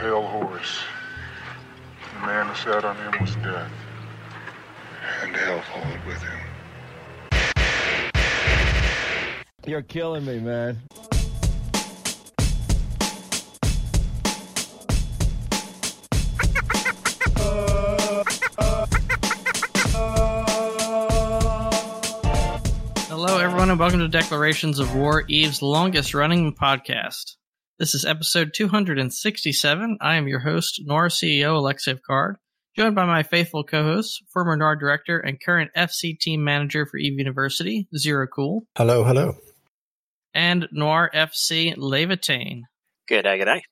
pale horse. The man who sat on him was death. And hell followed with him. You're killing me, man. Hello, everyone, and welcome to Declarations of War, Eve's longest running podcast. This is episode 267. I am your host, NOR CEO Alexei Card, joined by my faithful co host, former NOR director and current FC team manager for Eve University, Zero Cool, Hello, hello. and NOR FC Levitain. Good day, good day.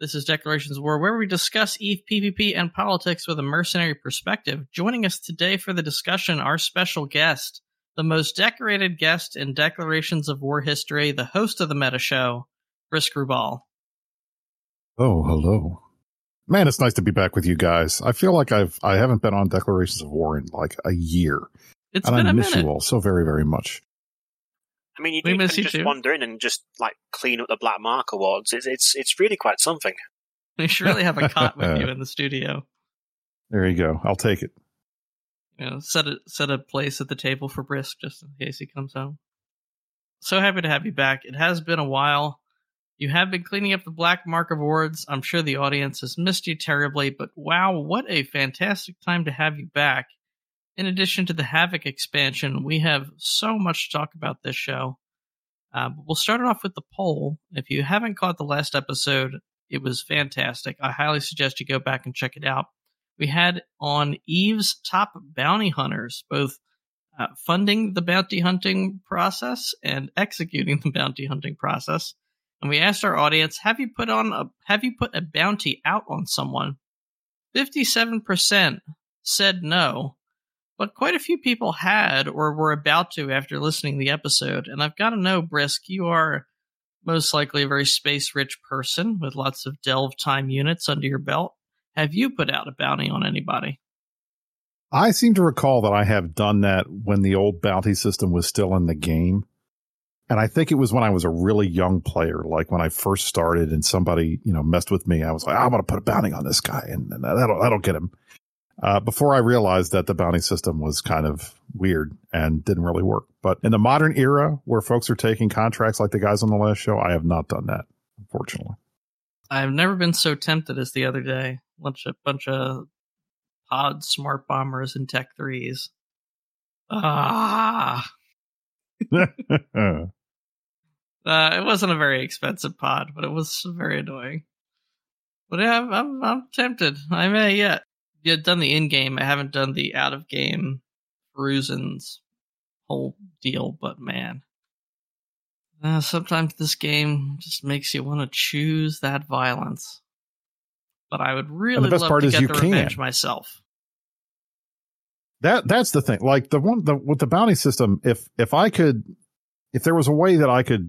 This is Declarations of War, where we discuss EVE PvP, and politics with a mercenary perspective. Joining us today for the discussion, our special guest, the most decorated guest in Declarations of War history, the host of the Meta Show, Brisc Rubal. Oh, hello. Man, it's nice to be back with you guys. I feel like I've I haven't been on Declarations of War in like a year. It's and been I a miss minute. you all so very, very much. I mean, you We do miss can you just too. wander in and just like clean up the Black Mark Awards. It's it's it's really quite something. We should really have a cot with you in the studio. There you go. I'll take it. You know, set a set a place at the table for Brisc just in case he comes home. So happy to have you back. It has been a while. You have been cleaning up the Black Mark of Awards. I'm sure the audience has missed you terribly, but wow, what a fantastic time to have you back. In addition to the Havoc expansion, we have so much to talk about this show. Uh, we'll start it off with the poll. If you haven't caught the last episode, it was fantastic. I highly suggest you go back and check it out. We had on Eve's top bounty hunters, both uh, funding the bounty hunting process and executing the bounty hunting process. And we asked our audience, have you put on a have you put a bounty out on someone? 57% said no, but quite a few people had or were about to after listening to the episode. And I've got to know, Brisc, you are most likely a very space rich person with lots of delve time units under your belt. Have you put out a bounty on anybody? I seem to recall that I have done that when the old bounty system was still in the game. And I think it was when I was a really young player, like when I first started and somebody, you know, messed with me. I was like, I'm going to put a bounty on this guy and, and that'll, that'll get him. Uh, before I realized that the bounty system was kind of weird and didn't really work. But in the modern era where folks are taking contracts like the guys on the last show, I have not done that, unfortunately. I've never been so tempted as the other day. Bunch of bunch of pod smart bombers and tech threes. Ah, uh, it wasn't a very expensive pod, but it was very annoying. But yeah, I'm I'm, I'm tempted. I may yet. Yeah, done the in game. I haven't done the out of game Fruzen's whole deal. But man, uh, sometimes this game just makes you want to choose that violence. But I would really love to get the can. revenge myself. That that's the thing. Like the one the with the bounty system, if if I could if there was a way that I could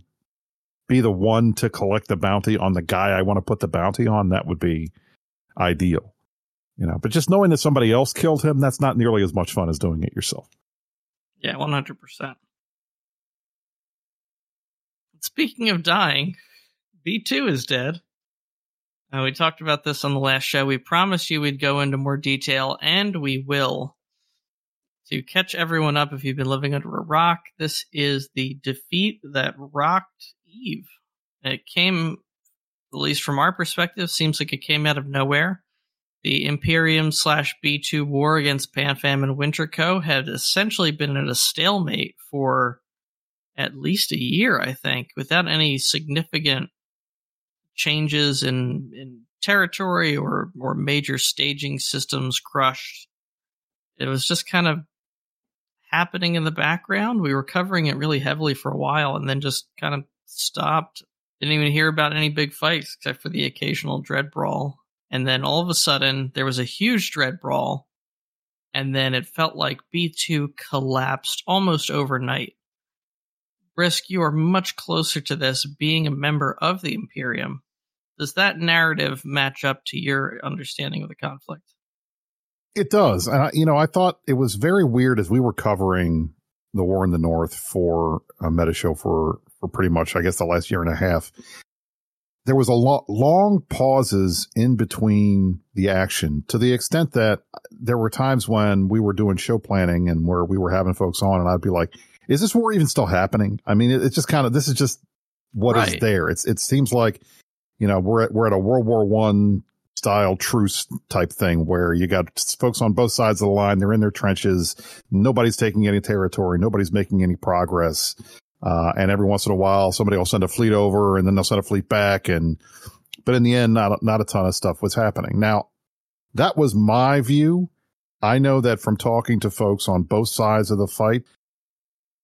be the one to collect the bounty on the guy I want to put the bounty on, that would be ideal. You know, but just knowing that somebody else killed him, that's not nearly as much fun as doing it yourself. Yeah, one hundred percent. Speaking of dying, B two is dead. Uh, we talked about this on the last show. We promised you we'd go into more detail, and we will. To catch everyone up, if you've been living under a rock, this is the defeat that rocked Eve. It came, at least from our perspective, seems like it came out of nowhere. The Imperium slash B2 war against PanFam and Winterco had essentially been at a stalemate for at least a year, I think, without any significant changes in, in territory or, or major staging systems crushed. It was just kind of happening in the background. We were covering it really heavily for a while and then just kind of stopped. Didn't even hear about any big fights except for the occasional dread brawl. And then all of a sudden, there was a huge dread brawl. And then it felt like B2 collapsed almost overnight. Brisc, you are much closer to this being a member of the Imperium. Does that narrative match up to your understanding of the conflict? It does. And, I, you know, I thought it was very weird as we were covering the war in the North for a meta show for, for pretty much, I guess, the last year and a half. there was a lo- long pauses in between the action to the extent that there were times when we were doing show planning and where we were having folks on and I'd be like, is this war even still happening? I mean, it, it's just kind of, this is just what is Right. there. It's, it seems like, you know, we're at, we're at a World War One style truce type thing where you got folks on both sides of the line. They're in their trenches. Nobody's taking any territory. Nobody's making any progress. Uh, and every once in a while, somebody will send a fleet over and then they'll send a fleet back. And, but in the end, not, not a ton of stuff was happening. Now, that was my view. I know that from talking to folks on both sides of the fight,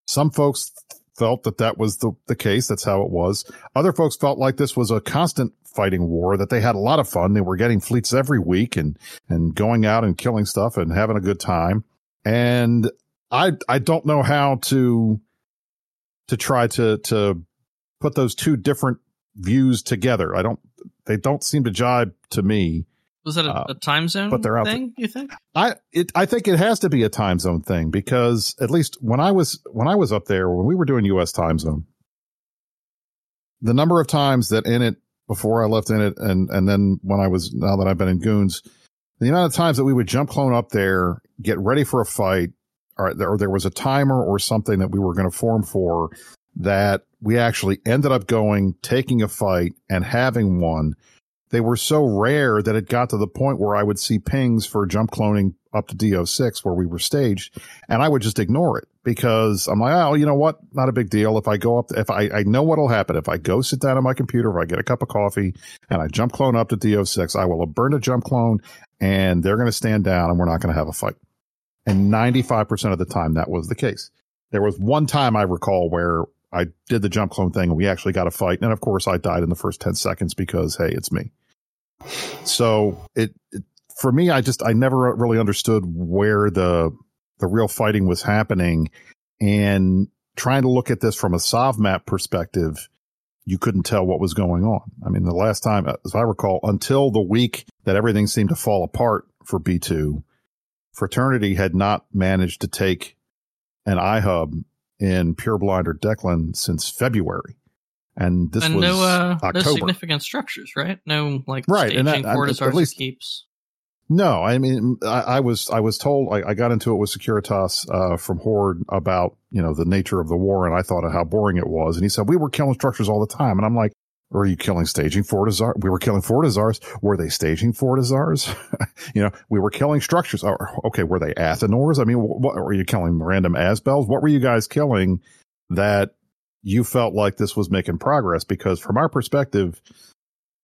some folks felt that that was the, the case. That's how it was. Other folks felt like this was a constant fighting war, that they had a lot of fun. They were getting fleets every week and, and going out and killing stuff and having a good time. And I, I don't know how to, to try to, to put those two different views together. I don't, they don't seem to jibe to me. Was that a, Uh, a time zone but they're out thing? You think? I it I think it has to be a time zone thing because at least when I was when I was up there when we were doing US time zone the number of times that in it before I left in it and and then when I was now that I've been in goons the amount of times that we would jump clone up there get ready for a fight or there, or there was a timer or something that we were going to form for that we actually ended up going taking a fight and having one. They were so rare that it got to the point where I would see pings for jump cloning up to DO6 where we were staged and I would just ignore it because I'm like, oh, you know what? Not a big deal. If I go up, if I, I know what'll happen. If I go sit down on my computer, if I get a cup of coffee and I jump clone up to DO6, I will have burned a jump clone and they're going to stand down and we're not going to have a fight. And 95% of the time that was the case. There was one time I recall where I did the jump clone thing and we actually got a fight. And of course I died in the first 10 seconds because, hey, it's me. So it, it for me, I just I never really understood where the the real fighting was happening, and trying to look at this from a Sov map perspective, you couldn't tell what was going on. I mean, the last time, as I recall, until the week that everything seemed to fall apart for B two, Fraternity had not managed to take an iHub in Pure Blind or Deklein since February. And this and was no, uh, no significant structures, right? No, like Right, staging and that- at least- keeps. No, I mean, I, I was, I was told, I, I got into it with Securitas, uh, from Horde about, you know, the nature of the war. And I thought of how boring it was. And he said, we were killing structures all the time. And I'm like, were you killing staging Fortizar? We were killing Fortizars. Were they staging Fortizars? you know, we were killing structures. Oh, okay. Were they Athanors? I mean, what were you killing random Azbels? What were you guys killing that you felt like this was making progress? Because from our perspective,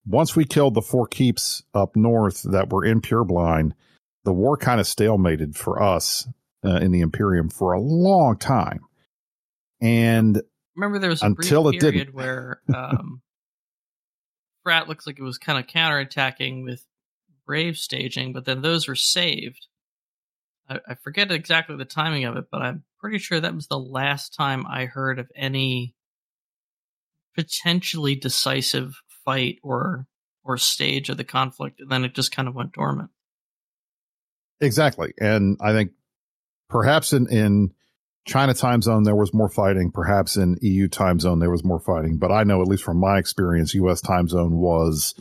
once we killed the four keeps up north that were in Pure Blind, the war kind of stalemated for us uh, in the Imperium for a long time. And Remember, there was a Until it didn't. where um, Frat looks like it was kind of counterattacking with Brave staging, but then those were saved. I, I forget exactly the timing of it, but I'm pretty sure that was the last time I heard of any potentially decisive fight or or stage of the conflict, and then it just kind of went dormant. exactly. And I think perhaps in, in China time zone, there was more fighting. Perhaps in EU time zone, there was more fighting. But I know, at least from my experience, US time zone was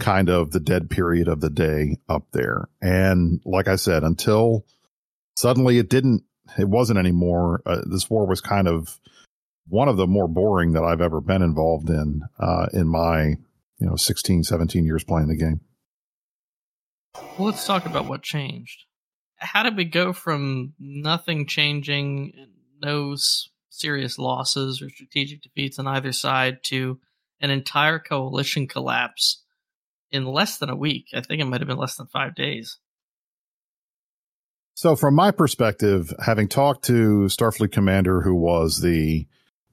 kind of the dead period of the day up there. And like I said, until suddenly it didn't, it wasn't anymore. Uh, this war was kind of one of the more boring that I've ever been involved in, uh, in my, you know, 16, 17 years playing the game. Well, let's talk about what changed. How did we go from nothing changing, and no serious losses or strategic defeats on either side, to an entire coalition collapse in less than a week? I think it might have been less than five days. So from my perspective, having talked to Starfleet Commander, who was the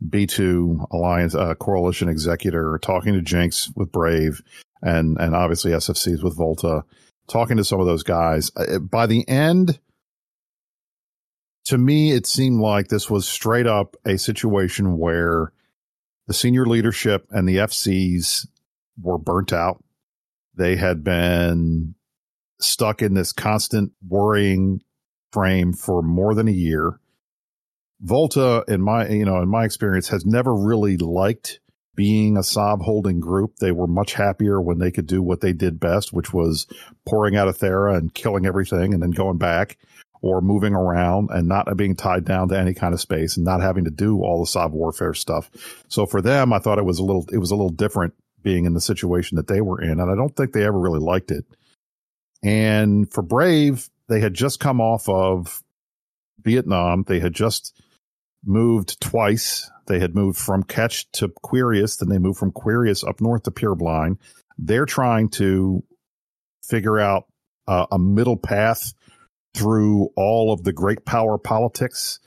B2 Alliance uh, Coalition Executor, talking to Jinx with Brave, and and obviously SFCs with Volta, talking to some of those guys. uh, By the end, to me, it seemed like this was straight up a situation where the senior leadership and the FCs were burnt out. They had been stuck in this constant worrying frame for more than a year. Volta, in my you know, in my experience, has never really liked being a Sov holding group. They were much happier when they could do what they did best, which was pouring out of Thera and killing everything and then going back or moving around and not being tied down to any kind of space and not having to do all the Sov warfare stuff. So for them, I thought it was a little, it was a little different being in the situation that they were in. And I don't think they ever really liked it. And for Brave, they had just come off of Vietnam. They had just moved twice. They had moved from Catch to Querious, then they moved from Querious up north to Pure Blind. They're trying to figure out uh, a middle path through all of the great power politics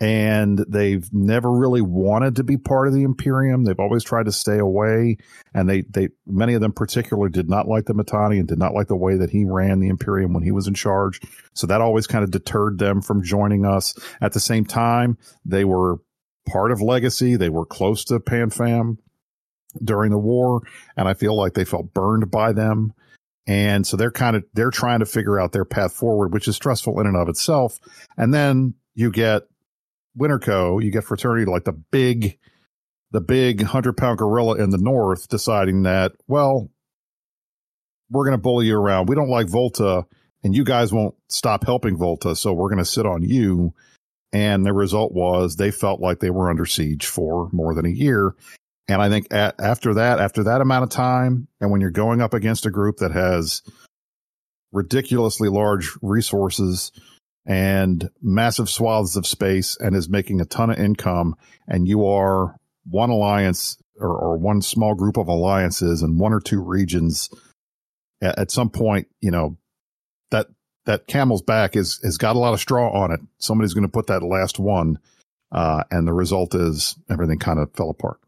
and they've never really wanted to be part of the Imperium. They've always tried to stay away, and they they many of them particularly did not like the Mittani and did not like the way that he ran the Imperium when he was in charge. So that always kind of deterred them from joining us. At the same time, they were part of Legacy. They were close to PanFam during the war, and I feel like they felt burned by them. And so they're kind of they're trying to figure out their path forward, which is stressful in and of itself. And then you get Winterco, you get fraternity like the big, the big hundred pound gorilla in the north deciding that, well, we're going to bully you around. We don't like Volta and you guys won't stop helping Volta. So we're going to sit on you. And the result was they felt like they were under siege for more than a year. And I think at, after that, after that amount of time, and when you're going up against a group that has ridiculously large resources, and massive swaths of space and is making a ton of income and you are one alliance or, or one small group of alliances and one or two regions at, at, some point, you know, that, that camel's back is, has got a lot of straw on it. Somebody's going to put that last one. Uh, and the result is everything kind of fell apart.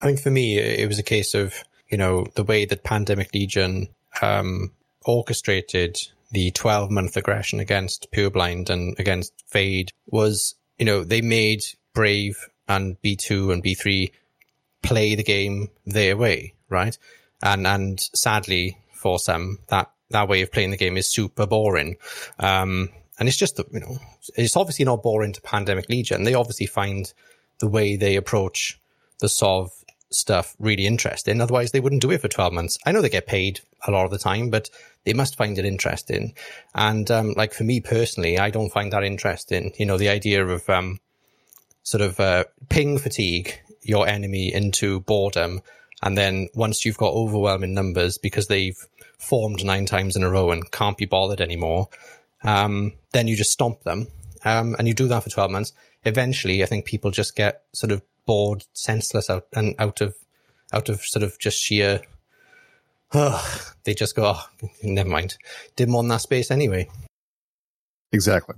I think for me, it was a case of, you know, the way that Pandemic Legion, um, orchestrated the 12 month aggression against Pure Blind and against Fade was, you know, they made Brave and B2 and B3 play the game their way, right? And, and sadly for some, that, that way of playing the game is super boring. Um, and it's just, you know, it's obviously not boring to Pandemic Legion. They obviously find the way they approach the Sov stuff really interesting. Otherwise, they wouldn't do it for 12 months. I know they get paid a lot of the time, but they must find it interesting. And, um, like for me personally, I don't find that interesting. You know, the idea of, um, sort of, uh, ping fatigue your enemy into boredom. And then once you've got overwhelming numbers because they've formed nine times in a row and can't be bothered anymore, um, then you just stomp them. Um, and you do that for 12 months. Eventually, I think people just get sort of bored, senseless out and out of, out of sort of just sheer oh, they just go, oh, never mind. Didn't want that space anyway. Exactly.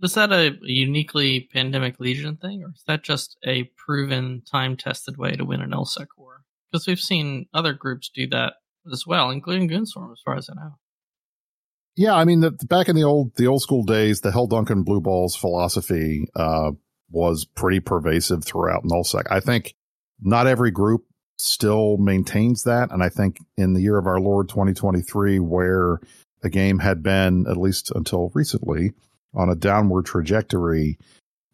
Was that a uniquely Pandemic Legion thing, or is that just a proven, time tested way to win an LSEC war? Because we've seen other groups do that as well, including Goonswarm, as far as I know. Yeah, I mean, the, back in the old the old school days, the Hell Duncan Blue Balls philosophy uh, was pretty pervasive throughout nullsec. I think not every group still maintains that. And I think in the year of our Lord 2023, where the game had been, at least until recently, on a downward trajectory,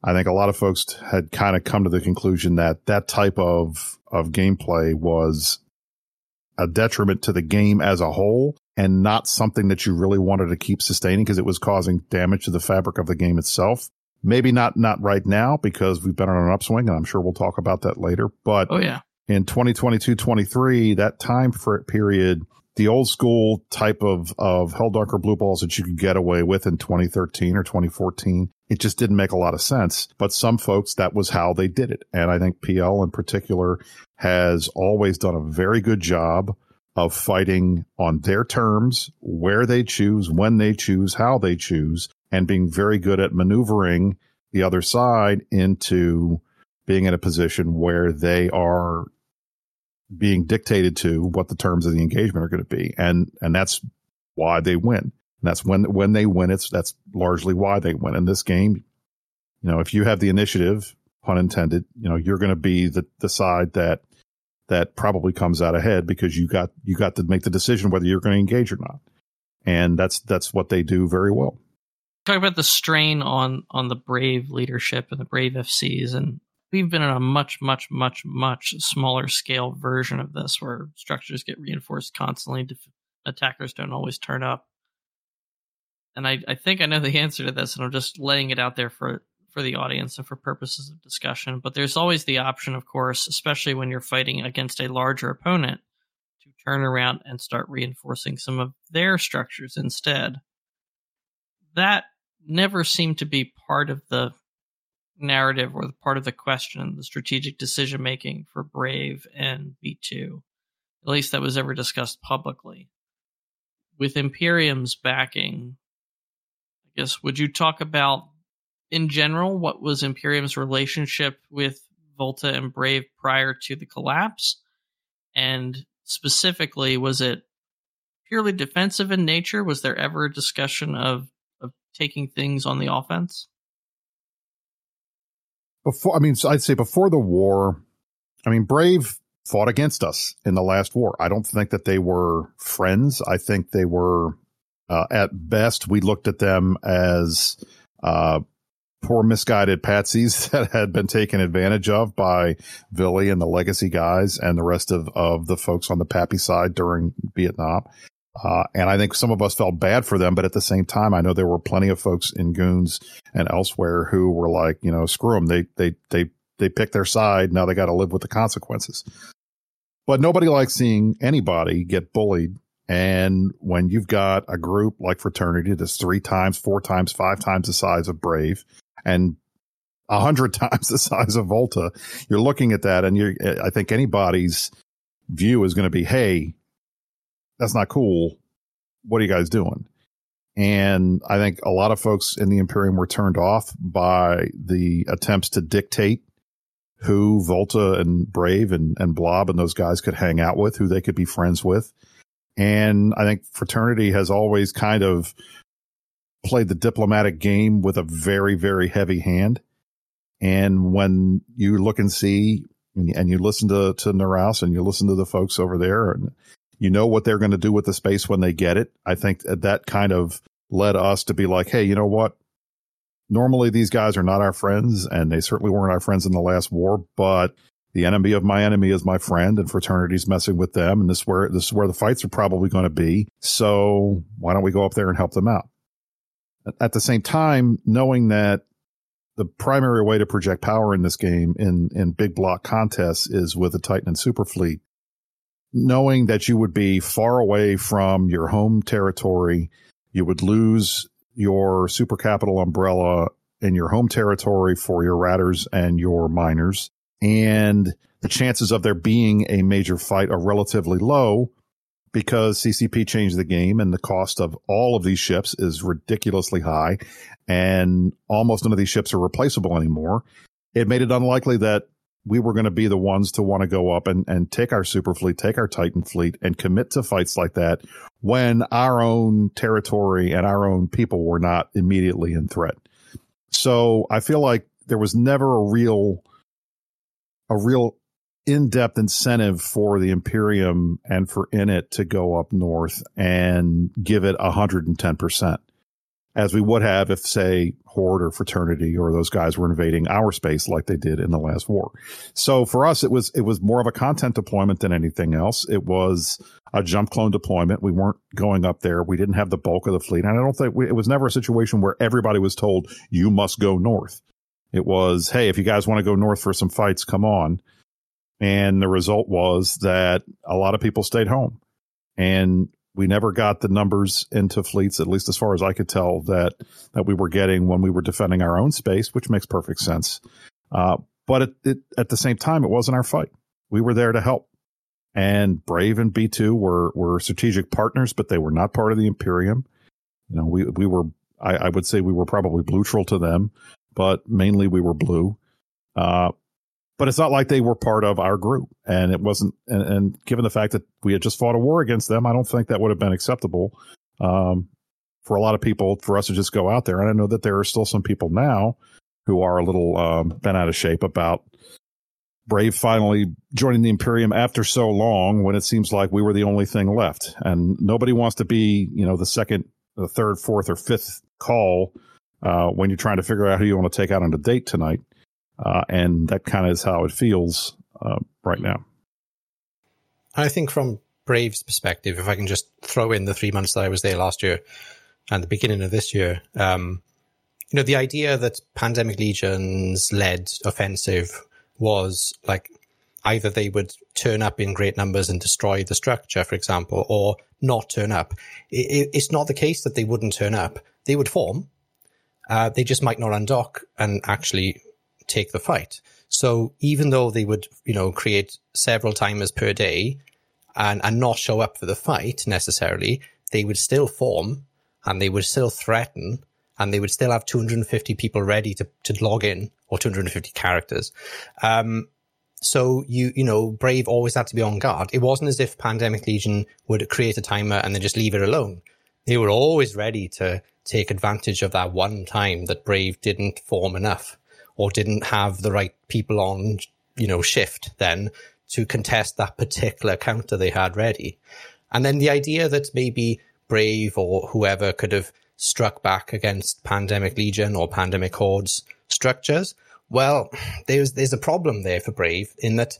I think a lot of folks had kind of come to the conclusion that that type of, of gameplay was a detriment to the game as a whole and not something that you really wanted to keep sustaining because it was causing damage to the fabric of the game itself. Maybe not, not right now because we've been on an upswing and I'm sure we'll talk about that later, but oh yeah, in 2022 23, that time for period, the old school type of, of Helldunker blue balls that you could get away with in 2013 or 2014, it just didn't make a lot of sense. But some folks, that was how they did it. And I think PL in particular has always done a very good job of fighting on their terms, where they choose, when they choose, how they choose, and being very good at maneuvering the other side into being in a position where they are being dictated to what the terms of the engagement are going to be. And, and that's why they win. And that's when, when they win, it's, that's largely why they win in this game. You know, if you have the initiative, pun intended, you know, you're going to be the, the side that, that probably comes out ahead because you got, you got to make the decision whether you're going to engage or not. And that's, that's what they do very well. Talk about the strain on, on the brave leadership and the brave FCs and we've been in a much, much, much, much smaller scale version of this where structures get reinforced constantly. Def- attackers don't always turn up. And I, I think I know the answer to this, and I'm just laying it out there for, for the audience and for purposes of discussion. But there's always the option, of course, especially when you're fighting against a larger opponent, to turn around and start reinforcing some of their structures instead. That never seemed to be part of the narrative or the part of the question, the strategic decision making for Brave and B2. At least that was ever discussed publicly. With Imperium's backing, I guess, would you talk about, in general, what was Imperium's relationship with Volta and Brave prior to the collapse? And specifically, was it purely defensive in nature? Was there ever a discussion of, of taking things on the offense? before I mean I'd say before the war, I mean Brave fought against us in the last war. I don't think that they were friends. I think they were uh, at best we looked at them as uh, poor misguided patsies that had been taken advantage of by Vily and the legacy guys and the rest of, of the folks on the PAPI side during Vietnam. Uh, and I think some of us felt bad for them, but at the same time, I know there were plenty of folks in Goons and elsewhere who were like, you know, screw them. They, they, they, they picked their side. Now they got to live with the consequences. But nobody likes seeing anybody get bullied. And when you've got a group like Fraternity that's three times, four times, five times the size of Brave and a hundred times the size of Volta, you're looking at that and you're, I think anybody's view is going to be, Hey, that's not cool. What are you guys doing? And I think a lot of folks in the Imperium were turned off by the attempts to dictate who Volta and Brave and, and Blob and those guys could hang out with, who they could be friends with. And I think fraternity has always kind of played the diplomatic game with a very, very heavy hand. And when you look and see and you listen to, to Noraus and you listen to the folks over there and you know what they're going to do with the space when they get it. I think that, kind of led us to be like, hey, you know what? Normally these guys are not our friends, and they certainly weren't our friends in the last war, but the enemy of my enemy is my friend, and fraternity's messing with them, and this is where this is where the fights are probably going to be. So why don't we go up there and help them out? At the same time, knowing that the primary way to project power in this game in in big block contests is with a Titan and Superfleet knowing that you would be far away from your home territory, you would lose your super capital umbrella in your home territory for your ratters and your miners. And the chances of there being a major fight are relatively low because CCP changed the game and the cost of all of these ships is ridiculously high and almost none of these ships are replaceable anymore. It made it unlikely that we were going to be the ones to want to go up and, and take our super fleet, take our Titan fleet and commit to fights like that when our own territory and our own people were not immediately in threat. So I feel like there was never a real, a real in-depth incentive for the Imperium and for Init to go up north and give it 110% as we would have if, say, Horde or Fraternity or those guys were invading our space like they did in the last war. So for us, it was it was more of a content deployment than anything else. It was a jump clone deployment. We weren't going up there. We didn't have the bulk of the fleet, and I don't think we, it was never a situation where everybody was told you must go north. It was, hey, if you guys want to go north for some fights, come on. And the result was that a lot of people stayed home. And we never got the numbers into fleets, at least as far as I could tell, that that we were getting when we were defending our own space, which makes perfect sense. Uh, but it, it, at the same time, it wasn't our fight. We were there to help. And Brave and B2 were were strategic partners, but they were not part of the Imperium. You know, we we were I, I would say we were probably neutral to them, but mainly we were blue. Uh, but it's not like they were part of our group. And it wasn't and, and, given the fact that we had just fought a war against them i don't think that would have been acceptable um, for a lot of people for us to just go out there. And i know that there are still some people now who are a little um, bent out of shape about brave finally joining the imperium after so long when it seems like we were the only thing left. And nobody wants to be you know the second the third fourth or fifth call uh, when you're trying to figure out who you want to take out on a date tonight uh, and that kind of is how it feels uh, right now. I think from Brave's perspective, if I can just throw in the three months that I was there last year and the beginning of this year, um, you know, the idea that Pandemic Legion's led offensive was like either they would turn up in great numbers and destroy the structure, for example, or not turn up. It, it's not the case that they wouldn't turn up. They would form. Uh, they just might not undock and actually take the fight. So even though they would, you know, create several timers per day and, and not show up for the fight necessarily, they would still form and they would still threaten and they would still have 250 people ready to, to log in or 250 characters. Um, so you, you know, Brave always had to be on guard. It wasn't as if Pandemic Legion would create a timer and then just leave it alone. They were always ready to take advantage of that one time that Brave didn't form enough or didn't have the right people on, you know, shift then to contest that particular counter they had ready. And then the idea that maybe Brave or whoever could have struck back against Pandemic Legion or Pandemic Horde's structures well, there's there's a problem there for Brave in that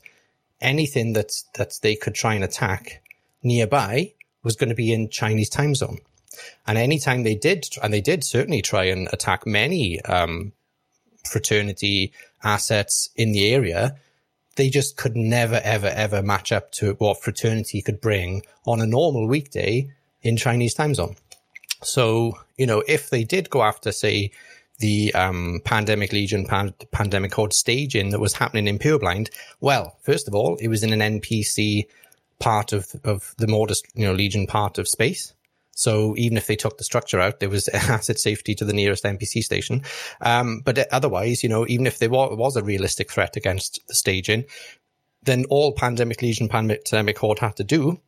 anything that that they could try and attack nearby was going to be in Chinese time zone. And anytime they did, and they did certainly try and attack many um, fraternity assets in the area, they just could never, ever, ever match up to what fraternity could bring on a normal weekday in Chinese time zone. So, you know, if they did go after, say, the um, Pandemic Legion, pan- Pandemic Horde staging that was happening in Pure Blind? Well, first of all, it was in an NPC part of, of the Mordu's, you know, Legion part of space. So even if they took the structure out, there was asset safety to the nearest NPC station. Um, but otherwise, you know, even if there was, a realistic threat against the staging, then all Pandemic Legion, Pandemic Horde had to do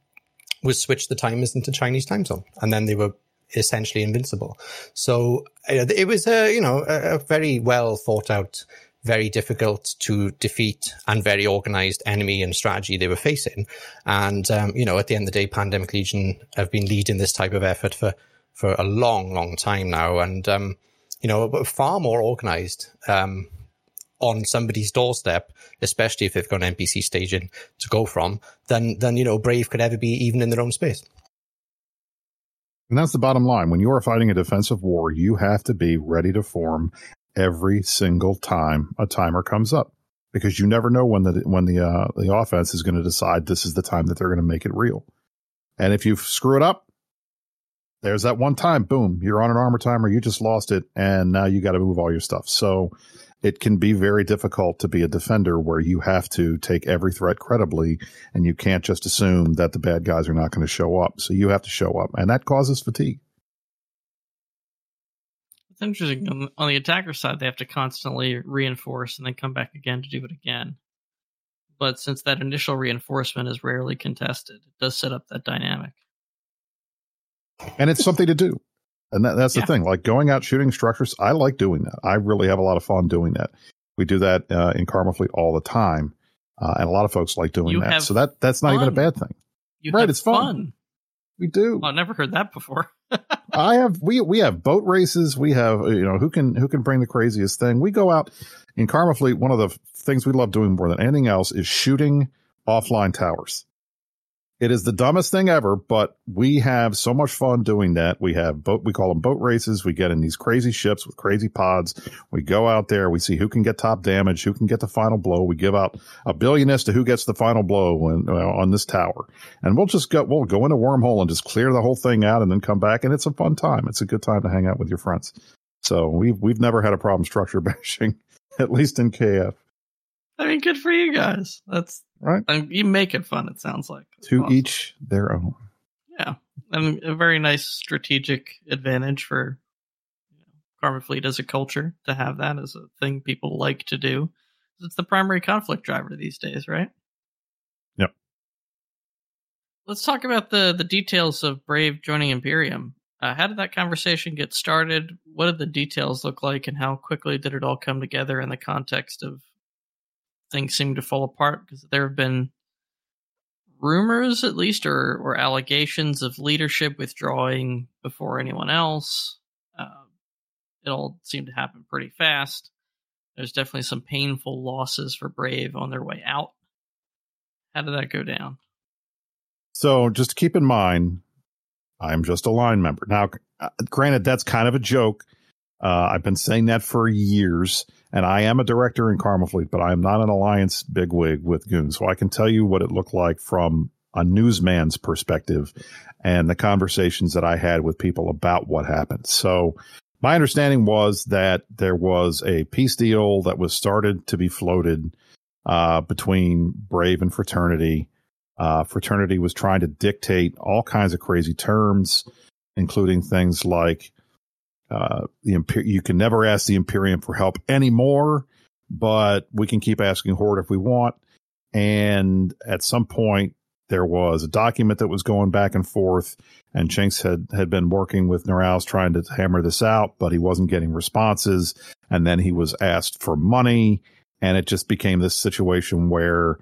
was switch the timers into Chinese time zone. And then they were essentially invincible. So it was a, you know, a, very well thought out, very difficult to defeat and very organized enemy and strategy they were facing. And, um, you know, at the end of the day, Pandemic Legion have been leading this type of effort for, for a long, long time now. And, um, you know, far more organized, um, on somebody's doorstep, especially if they've got an NPC staging to go from, than, than, you know, Brave could ever be even in their own space. And that's the bottom line. When you are fighting a defensive war, you have to be ready to form every single time a timer comes up because you never know when the when the uh, the offense is going to decide this is the time that they're going to make it real. And if you screw it up, there's that one time, boom, you're on an armor timer, you just lost it, and now you got to move all your stuff. So it can be very difficult to be a defender where you have to take every threat credibly and you can't just assume that the bad guys are not going to show up. So you have to show up and that causes fatigue. It's interesting. On the attacker side, they have to constantly reinforce and then come back again to do it again. But since that initial reinforcement is rarely contested, it does set up that dynamic. And it's something to do. And that, that's yeah. the thing, like going out shooting structures. I like doing that. I really have a lot of fun doing that. We do that uh, in Karma Fleet all the time. Uh, and a lot of folks like doing you that. So that, that's not fun. even a bad thing. You right. It's fun. fun. We do. Well, I've never heard that before. I have, we, we have boat races. We have, you know, who can, who can bring the craziest thing. We go out in Karma Fleet. One of the things we love doing more than anything else is shooting offline towers. It is the dumbest thing ever, but we have so much fun doing that. We have boat, we call them boat races. We get in these crazy ships with crazy pods. We go out there. We see who can get top damage, who can get the final blow. We give out a billion as to who gets the final blow when, uh, on this tower. And we'll just go, we'll go in a wormhole and just clear the whole thing out and then come back. And it's a fun time. It's a good time to hang out with your friends. So we've, we've never had a problem structure bashing, at least in KF. I mean, good for you guys. That's right. I mean, you make it fun. It sounds like That's to awesome. each their own. Yeah, and a very nice strategic advantage for you know, Karma Fleet as a culture to have that as a thing people like to do. It's the primary conflict driver these days, right? Yep. Let's talk about the the details of Brave joining Imperium. Uh, how did that conversation get started? What did the details look like, and how quickly did it all come together in the context of things seem to fall apart because there have been rumors, at least, or, or allegations of leadership withdrawing before anyone else. Uh, it all seemed to happen pretty fast. there's definitely some painful losses for Brave on their way out. How did that go down? So just keep in mind, I'm just a line member. Now, uh, granted, that's kind of a joke. Uh, I've been saying that for years, and I am a director in Karma Fleet, but I am not an alliance bigwig with Goon. So I can tell you what it looked like from a newsman's perspective and the conversations that I had with people about what happened. So my understanding was that there was a peace deal that was started to be floated uh, between Brave and Fraternity. Uh, Fraternity was trying to dictate all kinds of crazy terms, including things like uh, the Imper- you can never ask the Imperium for help anymore, but we can keep asking Horde if we want. And at some point, there was a document that was going back and forth, and Jinx had had been working with Noraus trying to hammer this out, but he wasn't getting responses. And then he was asked for money, and it just became this situation where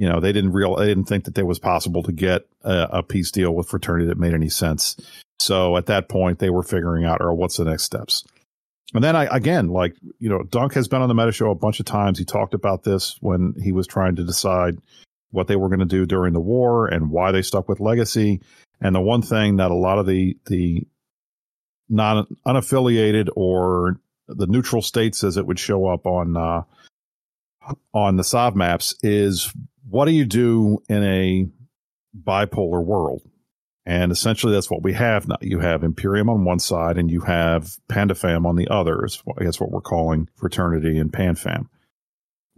you know they didn't real they didn't think that it was possible to get a, a peace deal with fraternity that made any sense. So at that point, they were figuring out, or what's the next steps. And then I, again, like, you know, Dunk has been on the Meta Show a bunch of times. He talked about this when he was trying to decide what they were going to do during the war and why they stuck with Legacy. And the one thing that a lot of the, the non unaffiliated or the neutral states as it would show up on, uh, on the Sov maps is what do you do in a bipolar world? And essentially, that's what we have now. You have Imperium on one side, and you have Pandafam on the other. Is I guess what we're calling fraternity and Panfam.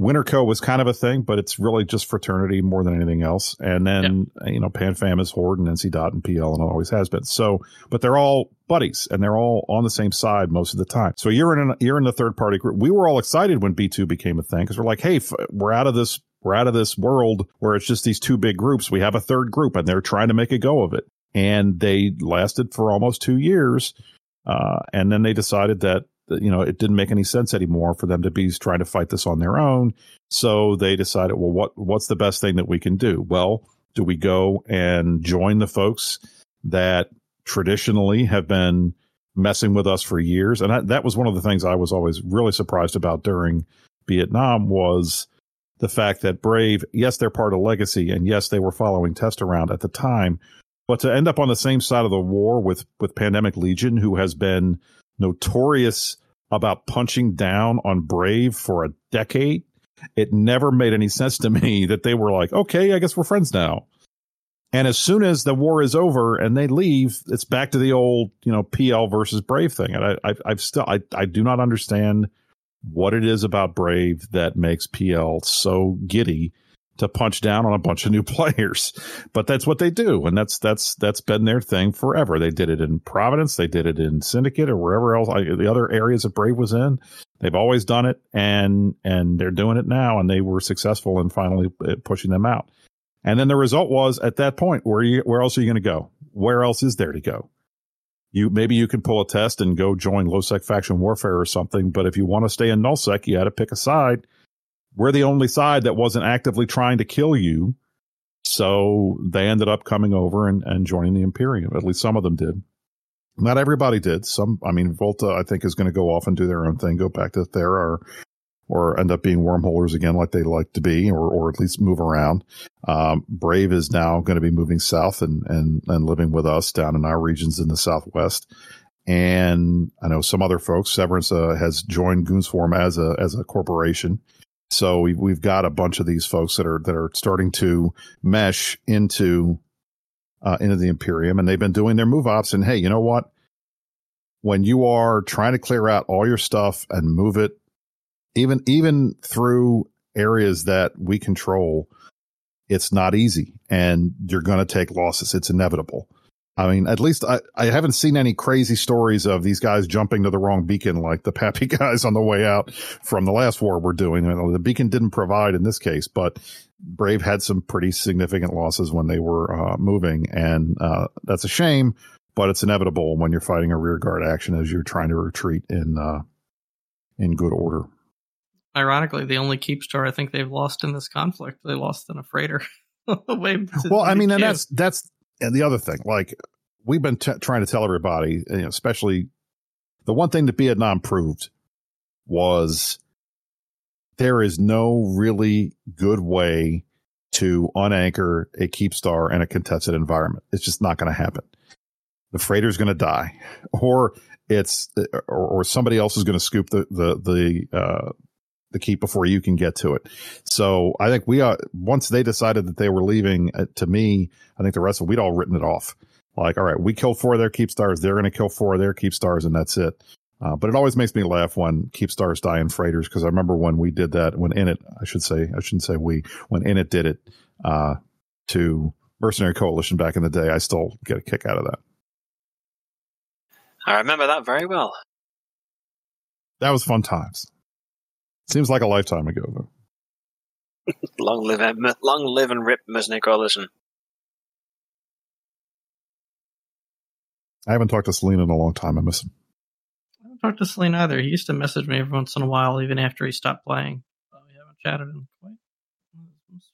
Winterco was kind of a thing, but it's really just fraternity more than anything else. And then you know, Panfam is Horde and NC Dot and PL, and it always has been. So, but they're all buddies, and they're all on the same side most of the time. So you're in an, you're in the third party group. We were all excited when B two became a thing because we're like, hey, f- we're out of this we're out of this world where it's just these two big groups. We have a third group and they're trying to make a go of it. And they lasted for almost two years. Uh, and then they decided that, you know, it didn't make any sense anymore for them to be trying to fight this on their own. So they decided, well, what, what's the best thing that we can do? Well, do we go and join the folks that traditionally have been messing with us for years? And that, that was one of the things I was always really surprised about during Vietnam was the fact that Brave, yes, they're part of Legacy, and yes, they were following Test around at the time, but to end up on the same side of the war with with Pandemic Legion, who has been notorious about punching down on Brave for a decade, it never made any sense to me that they were like, okay, I guess we're friends now. And as soon as the war is over and they leave, it's back to the old, you know, PL versus Brave thing. And I, I I've still, I, I do not understand what it is about Brave that makes PL so giddy to punch down on a bunch of new players. But that's what they do. And that's, that's, that's been their thing forever. They did it in Providence. They did it in Syndicate or wherever else, the other areas that Brave was in. They've always done it and, and they're doing it now. And they were successful in finally uh, pushing them out. And then the result was at that point, where you, where else are you going to go? Where else is there to go? You maybe you can pull a test and go join low sec faction warfare or something. But if you want to stay in nullsec, you had to pick a side. We're the only side that wasn't actively trying to kill you. So they ended up coming over and, and joining the Imperium. At least some of them did. Not everybody did. Some, I mean, Volta, I think, is going to go off and do their own thing, go back to Thera or or end up being wormholers again like they like to be, or, or at least move around. Um, Brave is now going to be moving south and, and, and living with us down in our regions in the Southwest. And I know some other folks, Severance uh, has joined Goonswarm as a, as a corporation. So we've, we've got a bunch of these folks that are, that are starting to mesh into, uh, into the Imperium and they've been doing their move ops. And hey, you know what? When you are trying to clear out all your stuff and move it even even through areas that we control, it's not easy, and you're going to take losses. It's inevitable. I mean, at least I, I haven't seen any crazy stories of these guys jumping to the wrong beacon like the PAPI guys on the way out from the last war we're doing. The beacon didn't provide in this case, but Brave had some pretty significant losses when they were uh, moving, and uh, that's a shame. But it's inevitable when you're fighting a rear guard action as you're trying to retreat in uh, in good order ironically, the only keep star I think they've lost in this conflict. They lost in a freighter. well, I mean, and that's that's and the other thing. Like we've been t- trying to tell everybody, you know, especially the one thing that Vietnam proved was there is no really good way to unanchor a keep star in a contested environment. It's just not going to happen. The freighter's going to die, or it's or, or somebody else is going to scoop the the the uh, the keep before you can get to it. So I think we are once they decided that they were leaving. Uh, to me, I think the rest of we'd all written it off. Like, all right, we kill four of their Keepstars. They're going to kill four of their Keepstars, and that's it. Uh, but it always makes me laugh when Keepstars die in freighters because I remember when we did that when in it I should say, I shouldn't say we, when in it did it uh, to Mercenary Coalition back in the day. I still get a kick out of that. I remember that very well. That was fun times. Seems like a lifetime ago, though. long live, long live and rip Mercenary Coalition. I haven't talked to Seleene in a long time. I miss him. I haven't talked to Seleene either. He used to message me every once in a while, even after he stopped playing. But we haven't chatted in quite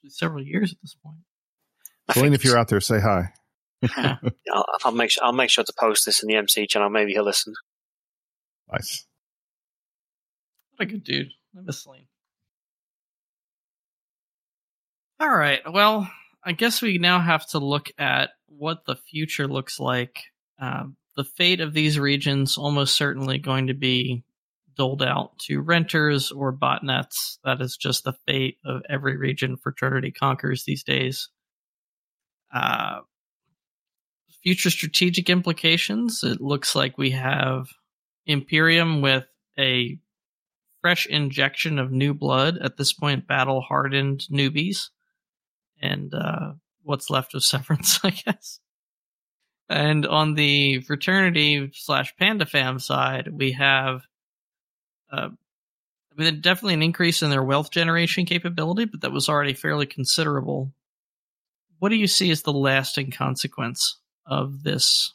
several years at this point. Seleene, if you're out there, say hi. I'll, I'll, make sure. I'll make sure to post this in the MC channel. Maybe he'll listen. Nice. What a good dude. I miss Seleene. All right. Well, I guess we now have to look at what the future looks like um, the fate of these regions almost certainly going to be doled out to renters or botnets. That is just the fate of every region Fraternity conquers these days. Uh, future strategic implications. It looks like we have Imperium with a fresh injection of new blood. At this point, battle hardened newbies, and uh, what's left of Severance, I guess. And on the fraternity slash PandaFam side, we have uh, I mean, definitely an increase in their wealth generation capability, but that was already fairly considerable. What do you see as the lasting consequence of this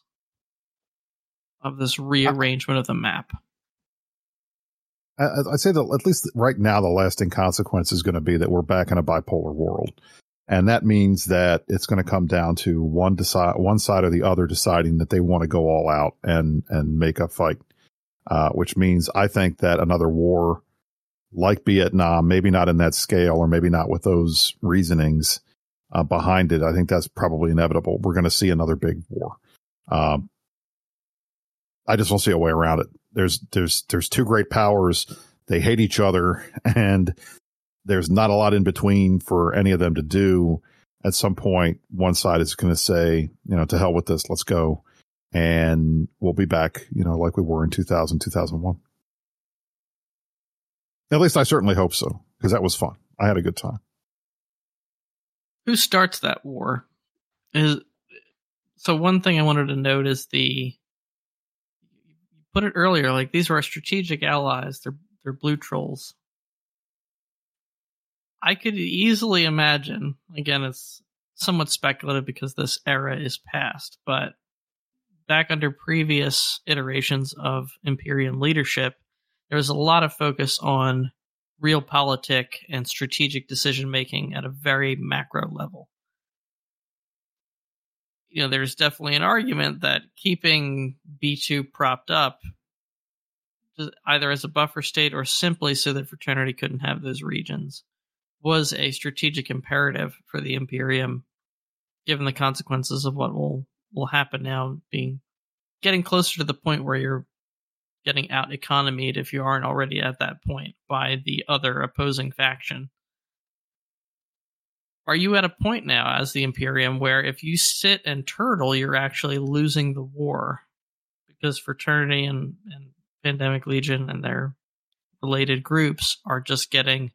of this rearrangement of the map? I'd say that at least right now, the lasting consequence is going to be that we're back in a bipolar world. And that means that it's going to come down to one decide, one side or the other deciding that they want to go all out and, and make a fight. Uh, which means I think that another war like Vietnam, maybe not in that scale or maybe not with those reasonings, uh, behind it. I think that's probably inevitable. We're going to see another big war. Um, I just don't see a way around it. There's, there's, there's two great powers. They hate each other and there's not a lot in between for any of them to do. At some point, one side is going to say, you know, to hell with this, let's go. And we'll be back, you know, like we were in 2000, 2001. At least I certainly hope so, because that was fun. I had a good time. Who starts that war? Is so one thing I wanted to note is the put it earlier, like these are our strategic allies. They're they're blue trolls. I could easily imagine, again, it's somewhat speculative because this era is past, but back under previous iterations of Imperium leadership, there was a lot of focus on realpolitik and strategic decision making at a very macro level. You know, there's definitely an argument that keeping B2 propped up either as a buffer state or simply so that fraternity couldn't have those regions was a strategic imperative for the Imperium, given the consequences of what will will happen now, being getting closer to the point where you're getting out economied if you aren't already at that point by the other opposing faction. Are you at a point now as the Imperium where if you sit and turtle, you're actually losing the war? Because Fraternity and, and Pandemic Legion and their related groups are just getting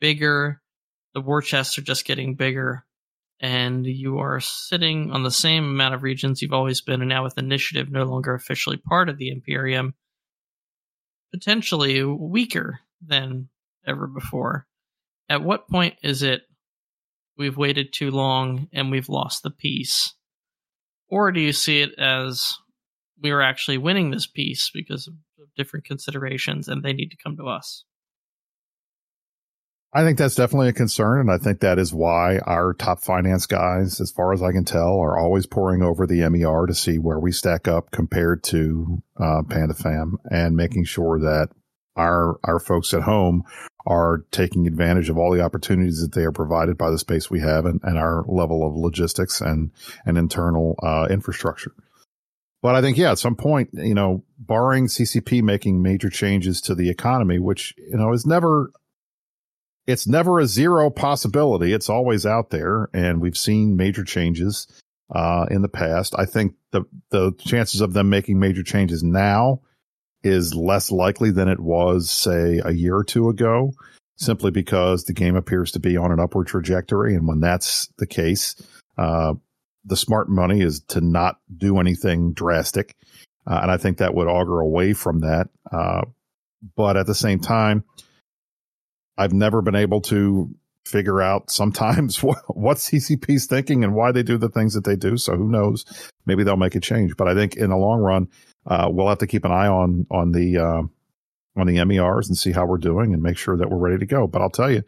bigger. The war chests are just getting bigger. And you are sitting on the same amount of regions you've always been and now with initiative no longer officially part of the imperium potentially weaker than ever before. At what point is it we've waited too long and we've lost the peace or do you see it as we are actually winning this peace because of different considerations and they need to come to us I think that's definitely a concern. And I think that is why our top finance guys, as far as I can tell, are always pouring over the MER to see where we stack up compared to uh, PandaFam and making sure that our, our folks at home are taking advantage of all the opportunities that they are provided by the space we have and, and our level of logistics and, and internal uh, infrastructure. But I think, yeah, at some point, you know, barring CCP making major changes to the economy, which, you know, is never, it's never a zero possibility. It's always out there. And we've seen major changes, uh, in the past. I think the, the chances of them making major changes now is less likely than it was, say, a year or two ago, simply because the game appears to be on an upward trajectory. And when that's the case, uh, the smart money is to not do anything drastic. Uh, and I think that would augur away from that. Uh, but at the same time, I've never been able to figure out sometimes what, what CCP's thinking and why they do the things that they do. So who knows? Maybe they'll make a change. But I think in the long run, uh, we'll have to keep an eye on on the uh, on the MERs and see how we're doing and make sure that we're ready to go. But I'll tell you,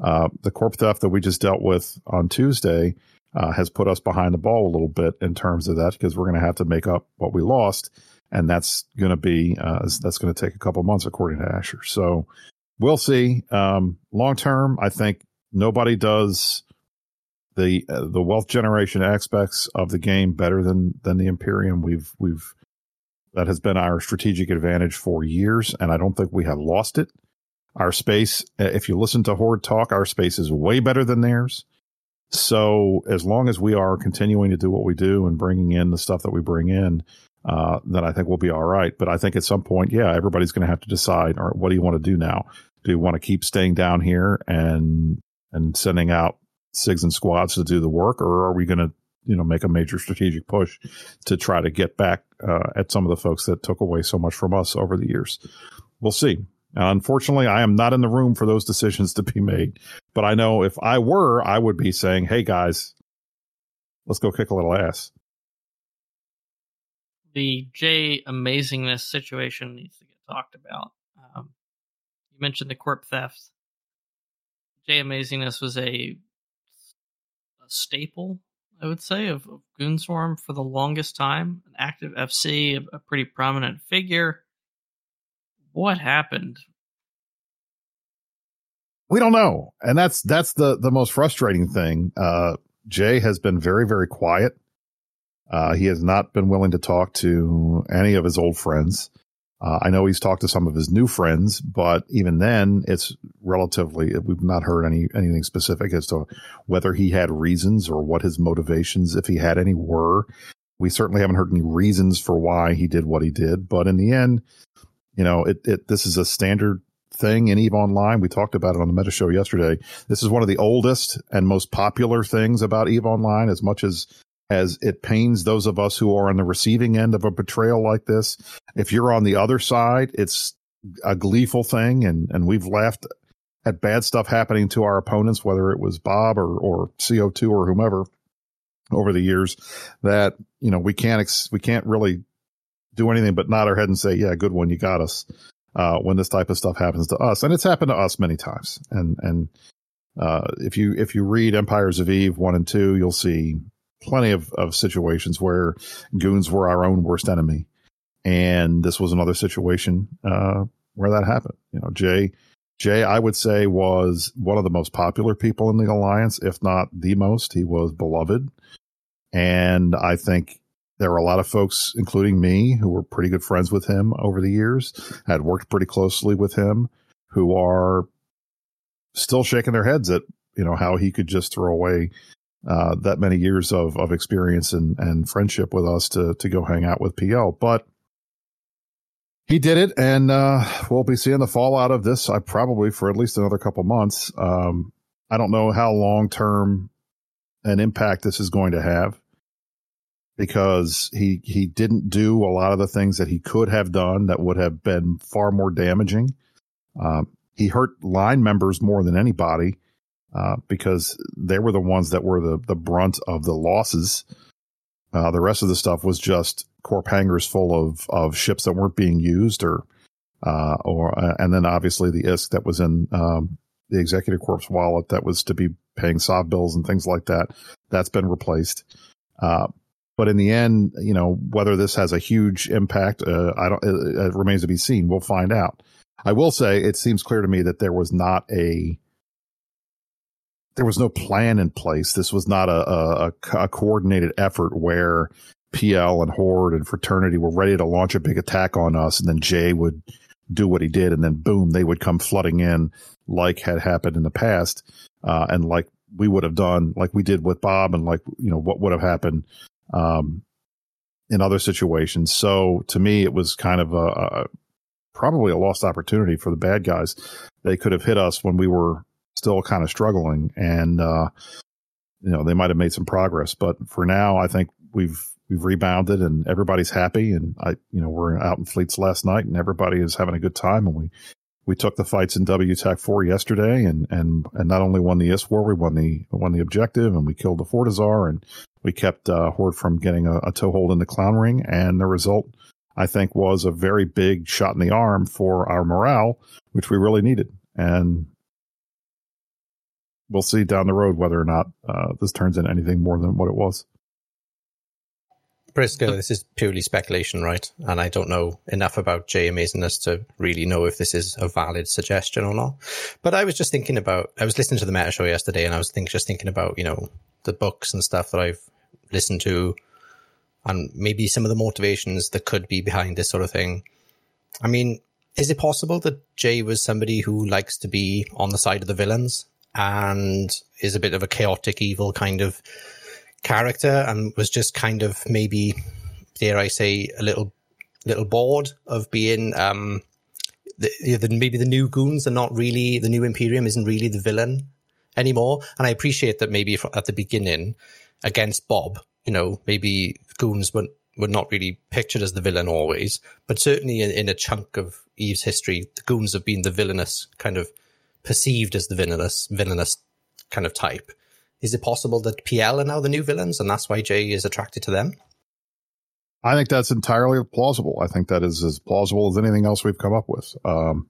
uh, the corp theft that we just dealt with on Tuesday uh, has put us behind the ball a little bit in terms of that because we're going to have to make up what we lost, and that's going to be uh, that's going to take a couple months according to Asher. So we'll see. Um, long term, I think nobody does the uh, the wealth generation aspects of the game better than than the Imperium. We've we've that has been our strategic advantage for years, and I don't think we have lost it. Our space, if you listen to Horde talk, our space is way better than theirs. So as long as we are continuing to do what we do and bringing in the stuff that we bring in, uh, then I think we'll be all right. But I think at some point, yeah, everybody's going to have to decide, all right, what do you want to do now? Do you want to keep staying down here and and sending out SIGs and squads to do the work, or are we going to you know make a major strategic push to try to get back uh, at some of the folks that took away so much from us over the years. We'll see. unfortunately, I am not in the room for those decisions to be made. But I know if I were, I would be saying, "Hey guys, let's go kick a little ass." The Jay Amazingness situation needs to get talked about. Um, you mentioned the corp theft. Jay Amazingness was a, a staple I would say, of, of Goonswarm for the longest time. An active FC, a, a pretty prominent figure. What happened? We don't know, and that's that's the the most frustrating thing. Uh, Jay has been very very quiet. Uh, he has not been willing to talk to any of his old friends. Uh, I know he's talked to some of his new friends, but even then, it's relatively we've not heard any anything specific as to whether he had reasons or what his motivations, if he had any, were. We certainly haven't heard any reasons for why he did what he did, but in the end, you know, it, it this is a standard thing in Eve Online. We talked about it on the Meta Show yesterday. This is one of the oldest and most popular things about Eve Online, as much as as it pains those of us who are on the receiving end of a betrayal like this. If you're on the other side, it's a gleeful thing, and and we've laughed at bad stuff happening to our opponents, whether it was Bob or or CO2 or whomever over the years. That you know we can't ex- we can't really do anything but nod our head and say, "Yeah, good one, you got us." Uh, when this type of stuff happens to us, and it's happened to us many times, and and uh, if you if you read Empires of Eve one and two, you'll see plenty of, of situations where goons were our own worst enemy. And this was another situation uh, where that happened. You know, Jay, Jay, I would say was one of the most popular people in the alliance, if not the most. He was beloved, and I think there were a lot of folks, including me, who were pretty good friends with him over the years, had worked pretty closely with him, who are still shaking their heads at you know how he could just throw away uh, that many years of of experience and and friendship with us to to go hang out with PL. But he did it, and uh, we'll be seeing the fallout of this. I uh, probably for at least another couple months. Um, I don't know how long term an impact this is going to have because he he didn't do a lot of the things that he could have done that would have been far more damaging. Um, he hurt line members more than anybody uh, because they were the ones that were the, the brunt of the losses. Uh, the rest of the stuff was just corp hangars full of, of ships that weren't being used or, uh, or, uh, and then obviously the ISK that was in, um, the executive corps wallet that was to be paying SOV bills and things like that. That's been replaced. Uh, but in the end, you know, whether this has a huge impact, uh, I don't, it, it, remains to be seen. We'll find out. I will say it seems clear to me that there was not a there was no plan in place. This was not a, a, a coordinated effort where PL and Horde and Fraternity were ready to launch a big attack on us, and then Jay would do what he did, and then boom, they would come flooding in like had happened in the past, uh, and like we would have done, like we did with Bob, and like you know what would have happened um, in other situations. So to me, it was kind of a, a probably a lost opportunity for the bad guys. They could have hit us when we were still kind of struggling, and uh, you know they might have made some progress. But for now, I think we've we've rebounded and everybody's happy. And I, you know, we're out in fleets last night and everybody is having a good time. And we we took the fights in WTAC four yesterday, and and and not only won the ISK war, we won the won the objective, and we killed the Fortizar, and we kept uh, Horde from getting a, a toehold in the Clown Ring. And the result, I think, was a very big shot in the arm for our morale, which we really needed. And we'll see down the road whether or not uh, this turns into anything more than what it was. Briscoe, this is purely speculation, right? And I don't know enough about Jay Amazingness to really know if this is a valid suggestion or not. But I was just thinking about, I was listening to the Meta Show yesterday and I was think, just thinking about, you know, the books and stuff that I've listened to and maybe some of the motivations that could be behind this sort of thing. I mean, is it possible that Jay was somebody who likes to be on the side of the villains and is a bit of a chaotic, evil kind of character and was just kind of maybe, dare I say, a little little bored of being um, the, the, maybe the new goons are not really the new Imperium isn't really the villain anymore. And I appreciate that maybe at the beginning against Bob, you know, maybe goons were were not really pictured as the villain always, but certainly in, in a chunk of Eve's history, the goons have been the villainous kind of perceived as the villainous villainous kind of type. Is it possible that PL are now the new villains and that's why Jay is attracted to them? I think that's entirely plausible. I think that is as plausible as anything else we've come up with. Um,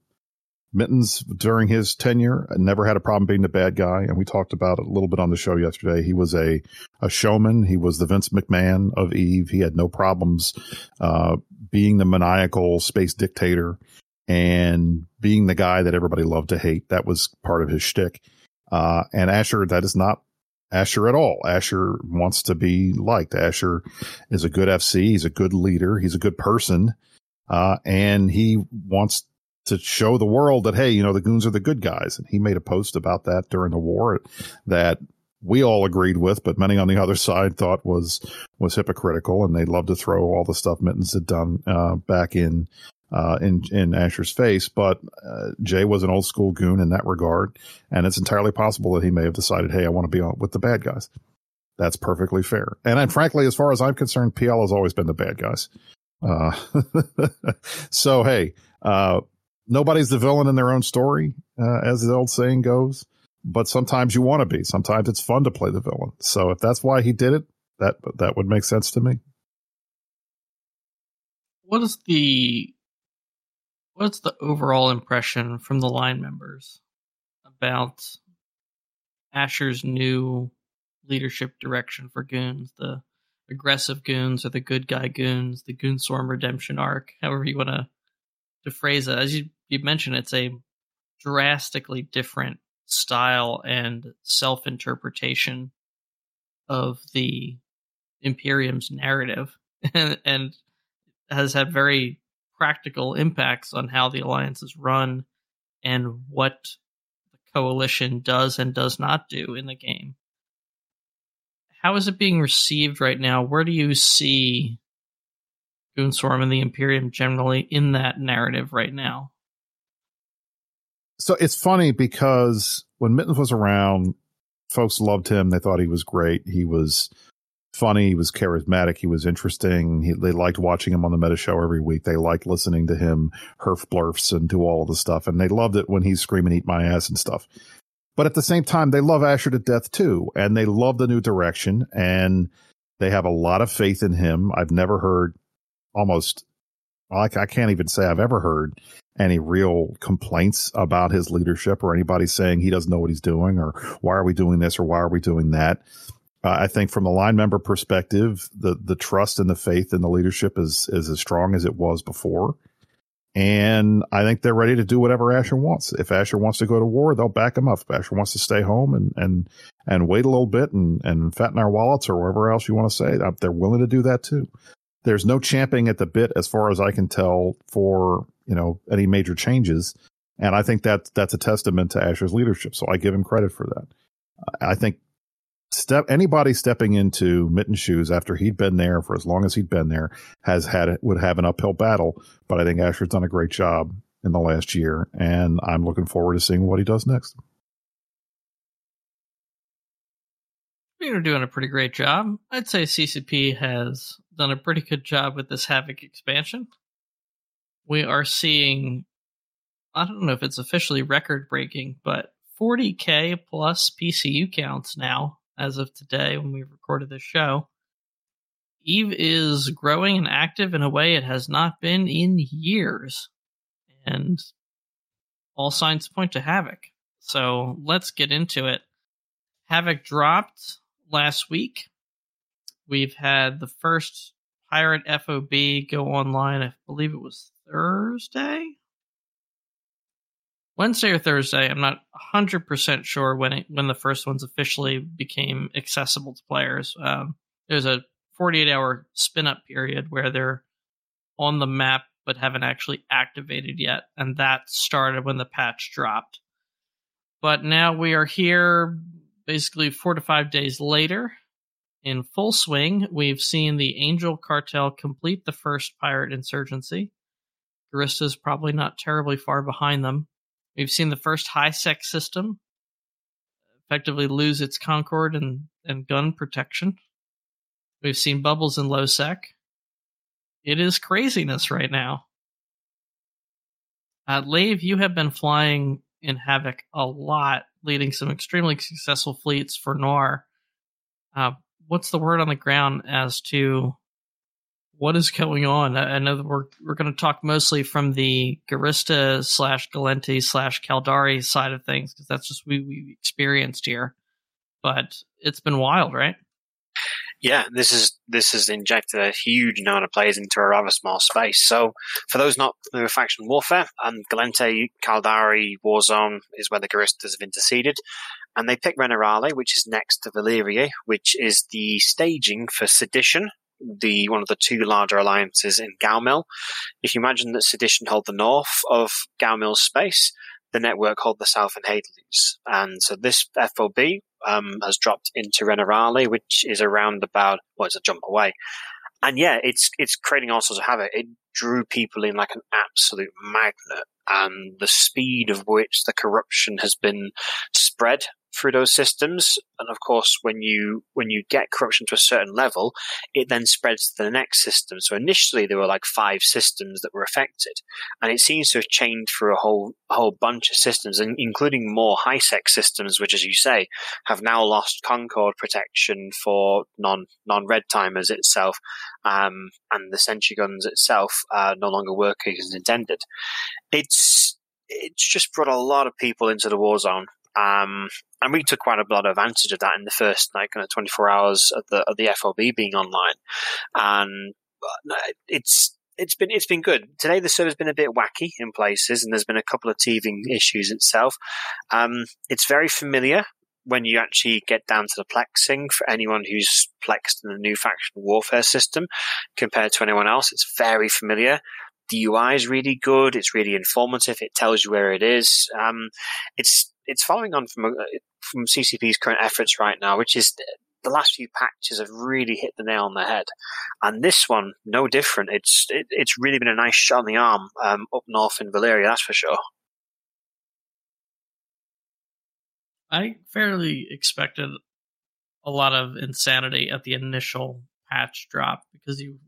Mittens, during his tenure, never had a problem being the bad guy, and we talked about it a little bit on the show yesterday. He was a a showman. He was the Vince McMahon of Eve. He had no problems uh, being the maniacal space dictator and being the guy that everybody loved to hate. That was part of his shtick. Uh, and Asher, that is not Asher at all. Asher wants to be liked. Asher is a good FC. He's a good leader. He's a good person. Uh, and he wants to show the world that, hey, you know, the goons are the good guys. And he made a post about that during the war that we all agreed with, but many on the other side thought was, was hypocritical. And they love to throw all the stuff Mittens had done, uh, back in, uh, in in Asher's face. But uh, Jay was an old school goon in that regard, and it's entirely possible that he may have decided, "Hey, I want to be with the bad guys." That's perfectly fair. And, and frankly, as far as I'm concerned, PL has always been the bad guys. Uh, so hey, uh, nobody's the villain in their own story, uh, as the old saying goes. But sometimes you want to be. Sometimes it's fun to play the villain. So if that's why he did it, that that would make sense to me. What is the what's the overall impression from the line members about Asher's new leadership direction for goons, the aggressive goons or the good guy goons, the Goonswarm redemption arc, however you want to to phrase it. As you you mentioned, it's a drastically different style and self interpretation of the Imperium's narrative, and, and has had very practical impacts on how the alliance is run and what the coalition does and does not do in the game. How is it being received right now? Where do you see Goonswarm and the Imperium generally in that narrative right now? So it's funny because when Mittens was around, folks loved him. They thought he was great. He was funny. He was charismatic. He was interesting. He, they liked watching him on the Meta Show every week. They liked listening to him herf blurfs and do all of the stuff. And they loved it when he's screaming, eat my ass and stuff. But at the same time, they love Asher to death too. And they love the new direction and they have a lot of faith in him. I've never heard almost, I can't even say I've ever heard any real complaints about his leadership or anybody saying he doesn't know what he's doing or why are we doing this or why are we doing that. Uh, I think from the line member perspective, the the trust and the faith in the leadership is is as strong as it was before, And I think they're ready to do whatever Asher wants. If Asher wants to go to war, they'll back him up. If Asher wants to stay home and, and, and wait a little bit and, and fatten our wallets or whatever else you want to say, uh, they're willing to do that too. There's no champing at the bit as far as I can tell for, you know, any major changes. And I think that that's a testament to Asher's leadership. So I give him credit for that. I think step anybody stepping into Mitten shoes after he'd been there for as long as he'd been there has had would have an uphill battle. But I think Asher's done a great job in the last year, and I'm looking forward to seeing what he does next. You're doing a pretty great job. I'd say CCP has done a pretty good job with this Havoc expansion. We are seeing, I don't know if it's officially record breaking, but 40k plus PCU counts now as of today when we recorded this show. Eve is growing and active in a way it has not been in years. And all signs point to Havoc. So let's get into it. Havoc dropped last week. We've had the first Pirate FOB go online, I believe it was Thursday. Wednesday or Thursday. I'm not 100% sure when it, when the first ones officially became accessible to players. Um, there's a 48 hour spin up period where they're on the map but haven't actually activated yet, and that started when the patch dropped. But now we are here basically four to five days later in full swing. We've seen the Angel Cartel complete the first pirate insurgency. Guristas probably not terribly far behind them. We've seen the first high sec system effectively lose its Concord and, and gun protection. We've seen bubbles in low sec. It is craziness right now. Uh, Lave, you have been flying in Havoc a lot, leading some extremely successful fleets for Noir. Uh, what's the word on the ground as to what is going on? I know that we're we're going to talk mostly from the Gurista slash Gallente slash Caldari side of things because that's just we we experienced here. But it's been wild, right? Yeah, this is this has injected a huge amount of players into a rather small space. So, for those not familiar with faction warfare, um, and Galente, Gallente, Caldari, Warzone is where the Guristas have interceded, and they pick Renerale, which is next to Vlillirier, which is the staging for Sedition, the one of the two larger alliances in Galmil. If you imagine that Sedition hold the north of Galmil's space, the network hold the south and Hades. And so this FOB um, has dropped into Renerale, which is around about, well, it's a jump away. And yeah, it's it's creating all sorts of havoc. It drew people in like an absolute magnet, and the speed of which the corruption has been spread through those systems. And of course, when you when you get corruption to a certain level, it then spreads to the next system. So initially, there were like five systems that were affected, and it seems to have changed through a whole whole bunch of systems, including more high sec systems, which, as you say, have now lost Concord protection for non non red timers itself, um, and the sentry guns itself uh, no longer work as intended. It's it's just brought a lot of people into the war zone um, and we took quite a lot of advantage of that in the first like kind of 24 hours of the of the FOB being online, and uh, it's it's been it's been good. Today the server's been a bit wacky in places, and there's been a couple of teething issues itself. Um, it's very familiar when you actually get down to the plexing for anyone who's plexed in the new faction warfare system compared to anyone else. It's very familiar. The UI is really good. It's really informative. It tells you where it is. Um, it's it's following on from uh, from CCP's current efforts right now, which is the last few patches have really hit the nail on the head, and this one no different. It's it, it's really been a nice shot on the arm um, up north in Vlillirier, that's for sure. I fairly expected a lot of insanity at the initial patch drop because you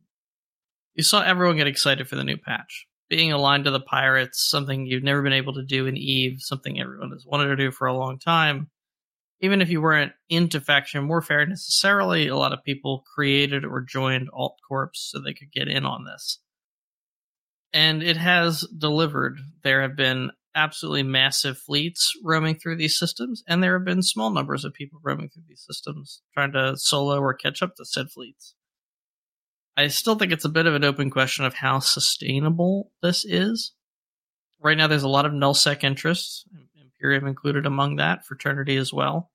you saw everyone get excited for the new patch being aligned to the pirates, something you've never been able to do in Eve, something everyone has wanted to do for a long time. Even if you weren't into faction warfare necessarily, a lot of people created or joined Alt Corps so they could get in on this. And it has delivered. There have been absolutely massive fleets roaming through these systems, and there have been small numbers of people roaming through these systems trying to solo or catch up to said fleets. I still think it's a bit of an open question of how sustainable this is. right now there's a lot of nullsec interests, Imperium included among that, fraternity as well.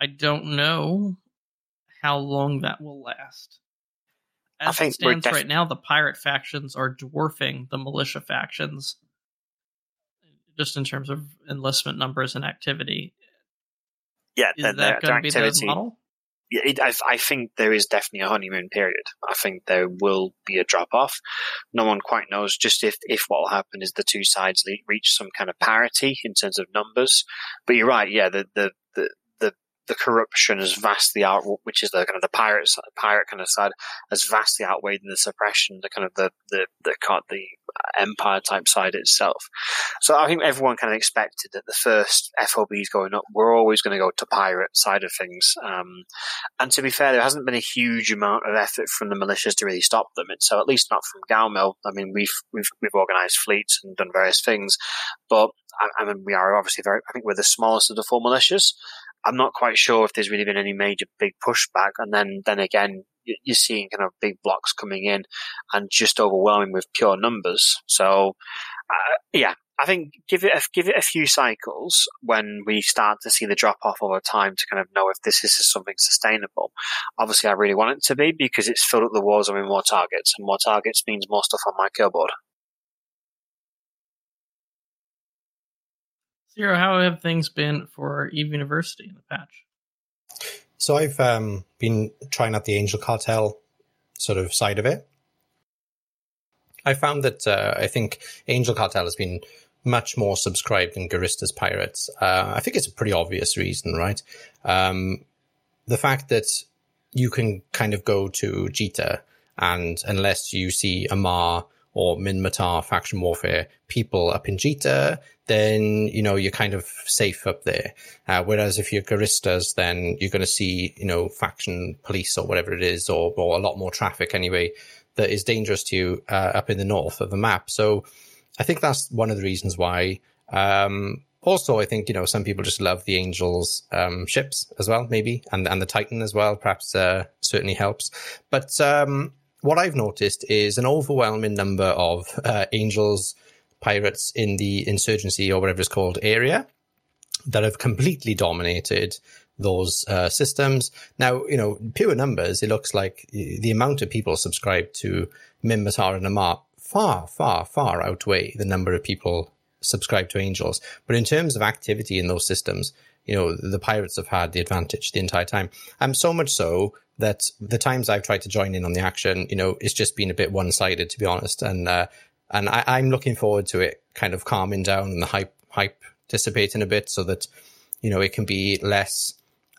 I don't know how long that will last. As I think it stands def- right now, the pirate factions are dwarfing the militia factions, just in terms of enlistment numbers and activity. Yeah, Is that going to be the model? It, I, I think there is definitely a honeymoon period. I think there will be a drop off. No one quite knows just if, if what will happen is the two sides reach some kind of parity in terms of numbers. But you're right, yeah, the, the, the, corruption has vastly out, which is the kind of the pirate pirate kind of side, has vastly outweighed the suppression, the kind of the the the, the empire type side itself. So I think everyone kind of expected that the first FOBs going up were always going to go to pirate side of things. Um, and to be fair, there hasn't been a huge amount of effort from the militias to really stop them. And so at least not from Galmil. I mean, we've we've we've organised fleets and done various things, but I, I mean, we are obviously very. I think we're the smallest of the four militias. I'm not quite sure if there's really been any major big pushback. And then then again, you're seeing kind of big blocks coming in and just overwhelming with pure numbers. So uh, yeah. I think give it a, give it a few cycles when we start to see the drop off over time to kind of know if this is something sustainable. Obviously, I really want it to be because it's filled up the war zone with more targets, and more targets means more stuff on my kill Zero, how have things been for Eve University in the patch? So I've um, been trying out the Angel Cartel sort of side of it. I found that uh, I think Angel Cartel has been much more subscribed than Guristas Pirates. Uh, I think it's a pretty obvious reason, right? Um, the fact that you can kind of go to Jita and unless you see Amarr or Minmatar faction warfare people up in Jita, then, you know, you're kind of safe up there. Uh, whereas if you're Guristas, then you're going to see, you know, faction police or whatever it is, or, or a lot more traffic anyway, that is dangerous to you uh, up in the north of the map. So I think that's one of the reasons why. Um, also, I think, you know, some people just love the Angels um, ships as well, maybe, and, and the Titan as well, perhaps uh, certainly helps. But um, what I've noticed is an overwhelming number of uh, Angels pirates in the insurgency or whatever it's called area that have completely dominated those uh, systems. Now, you know, pure numbers, it looks like the amount of people subscribed to Minmatar and Amarr far, far, far outweigh the number of people subscribed to Angels. But in terms of activity in those systems, you know, the pirates have had the advantage the entire time. Um, so much so that the times I've tried to join in on the action, you know, it's just been a bit one sided, to be honest. And, uh, and I, I'm looking forward to it kind of calming down and the hype, hype dissipating a bit so that, you know, it can be less,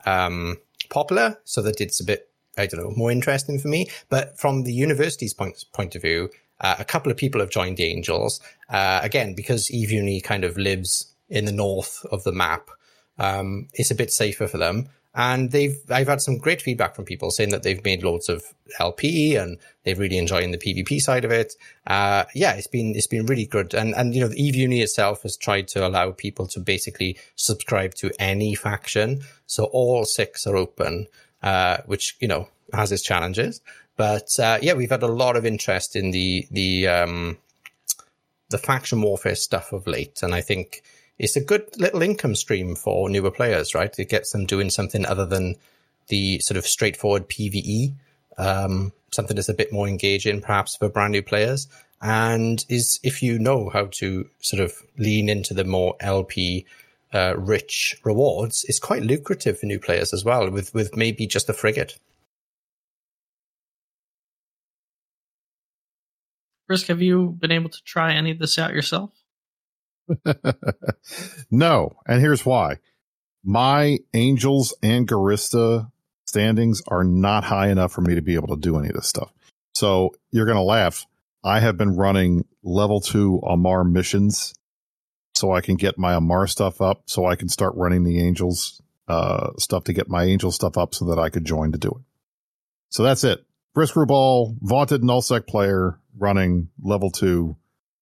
um, popular so that it's a bit, I don't know, more interesting for me. But from the university's point, point of view, uh, a couple of people have joined the Angels. Uh, again, because Eve Uni kind of lives in the north of the map, um, it's a bit safer for them. And they've, I've had some great feedback from people saying that they've made loads of LP and they're really enjoying the PvP side of it. Uh, yeah, it's been, it's been really good. And, and, you know, the Eve Uni itself has tried to allow people to basically subscribe to any faction. So all six are open, uh, which, you know, has its challenges. But, uh, yeah, we've had a lot of interest in the, the, um, the faction warfare stuff of late. And I think, it's a good little income stream for newer players, right? It gets them doing something other than the sort of straightforward PVE, um, something that's a bit more engaging, perhaps for brand new players. And is if you know how to sort of lean into the more LP uh, rich rewards, it's quite lucrative for new players as well, with with maybe just a frigate. Brisc, have you been able to try any of this out yourself? no, and here's why. My Angels and Gurista standings are not high enough for me to be able to do any of this stuff. So you're going to laugh. I have been running level two Amarr missions so I can get my Amarr stuff up so I can start running the Angels uh, stuff to get my Angel stuff up so that I could join to do it. So that's it. Brisc Rubal, vaunted nullsec player running level two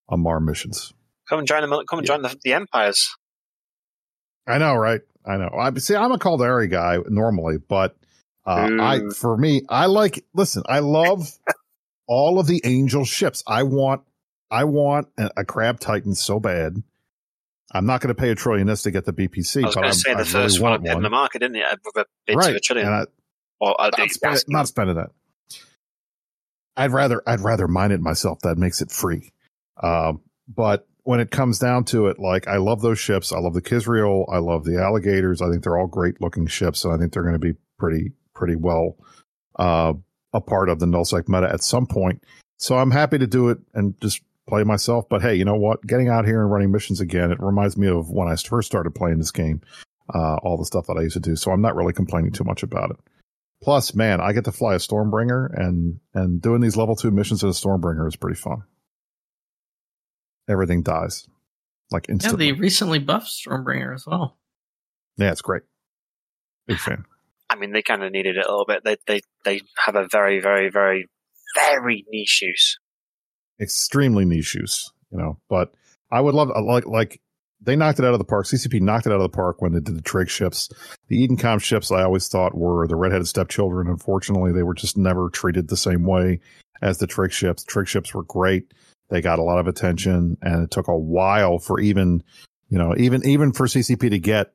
Amarr missions. Come and join the come and join the, the empires. I know, right? I know. I see. I'm a Caldari guy normally, but uh, I for me, I like. Listen, I love all of the angel ships. I want. I want a, a crab titan so bad. I'm not going to pay a trillionist to get the BPC. I was going to say I the first really one in the market, didn't it? With a bid right? to a trillion. I, or uh, not, spend, not spending that. I'd rather I'd rather mine it myself. That makes it free. Um, but when it comes down to it, like I love those ships. I love the Kizriel. I love the alligators. I think they're all great looking ships, and I think they're going to be pretty pretty well uh, a part of the nullsec meta at some point. So I'm happy to do it and just play myself. But hey, you know what? Getting out here and running missions again, it reminds me of when I first started playing this game. Uh, all the stuff that I used to do. So I'm not really complaining too much about it. Plus, man, I get to fly a Stormbringer, and and doing these level two missions in a Stormbringer is pretty fun. Everything dies like instantly. Yeah, instantly. the recently buffed Stormbringer as well. Yeah, it's great. Big fan. I mean, they kind of needed it a little bit. They they they have a very very very very niche use. Extremely niche use, you know. But I would love like like they knocked it out of the park. CCP knocked it out of the park when they did the trig ships. The Edencom ships I always thought were the redheaded stepchildren. Unfortunately, they were just never treated the same way as the trig ships. Trig ships were great. They got a lot of attention and it took a while for even, you know, even, even for CCP to get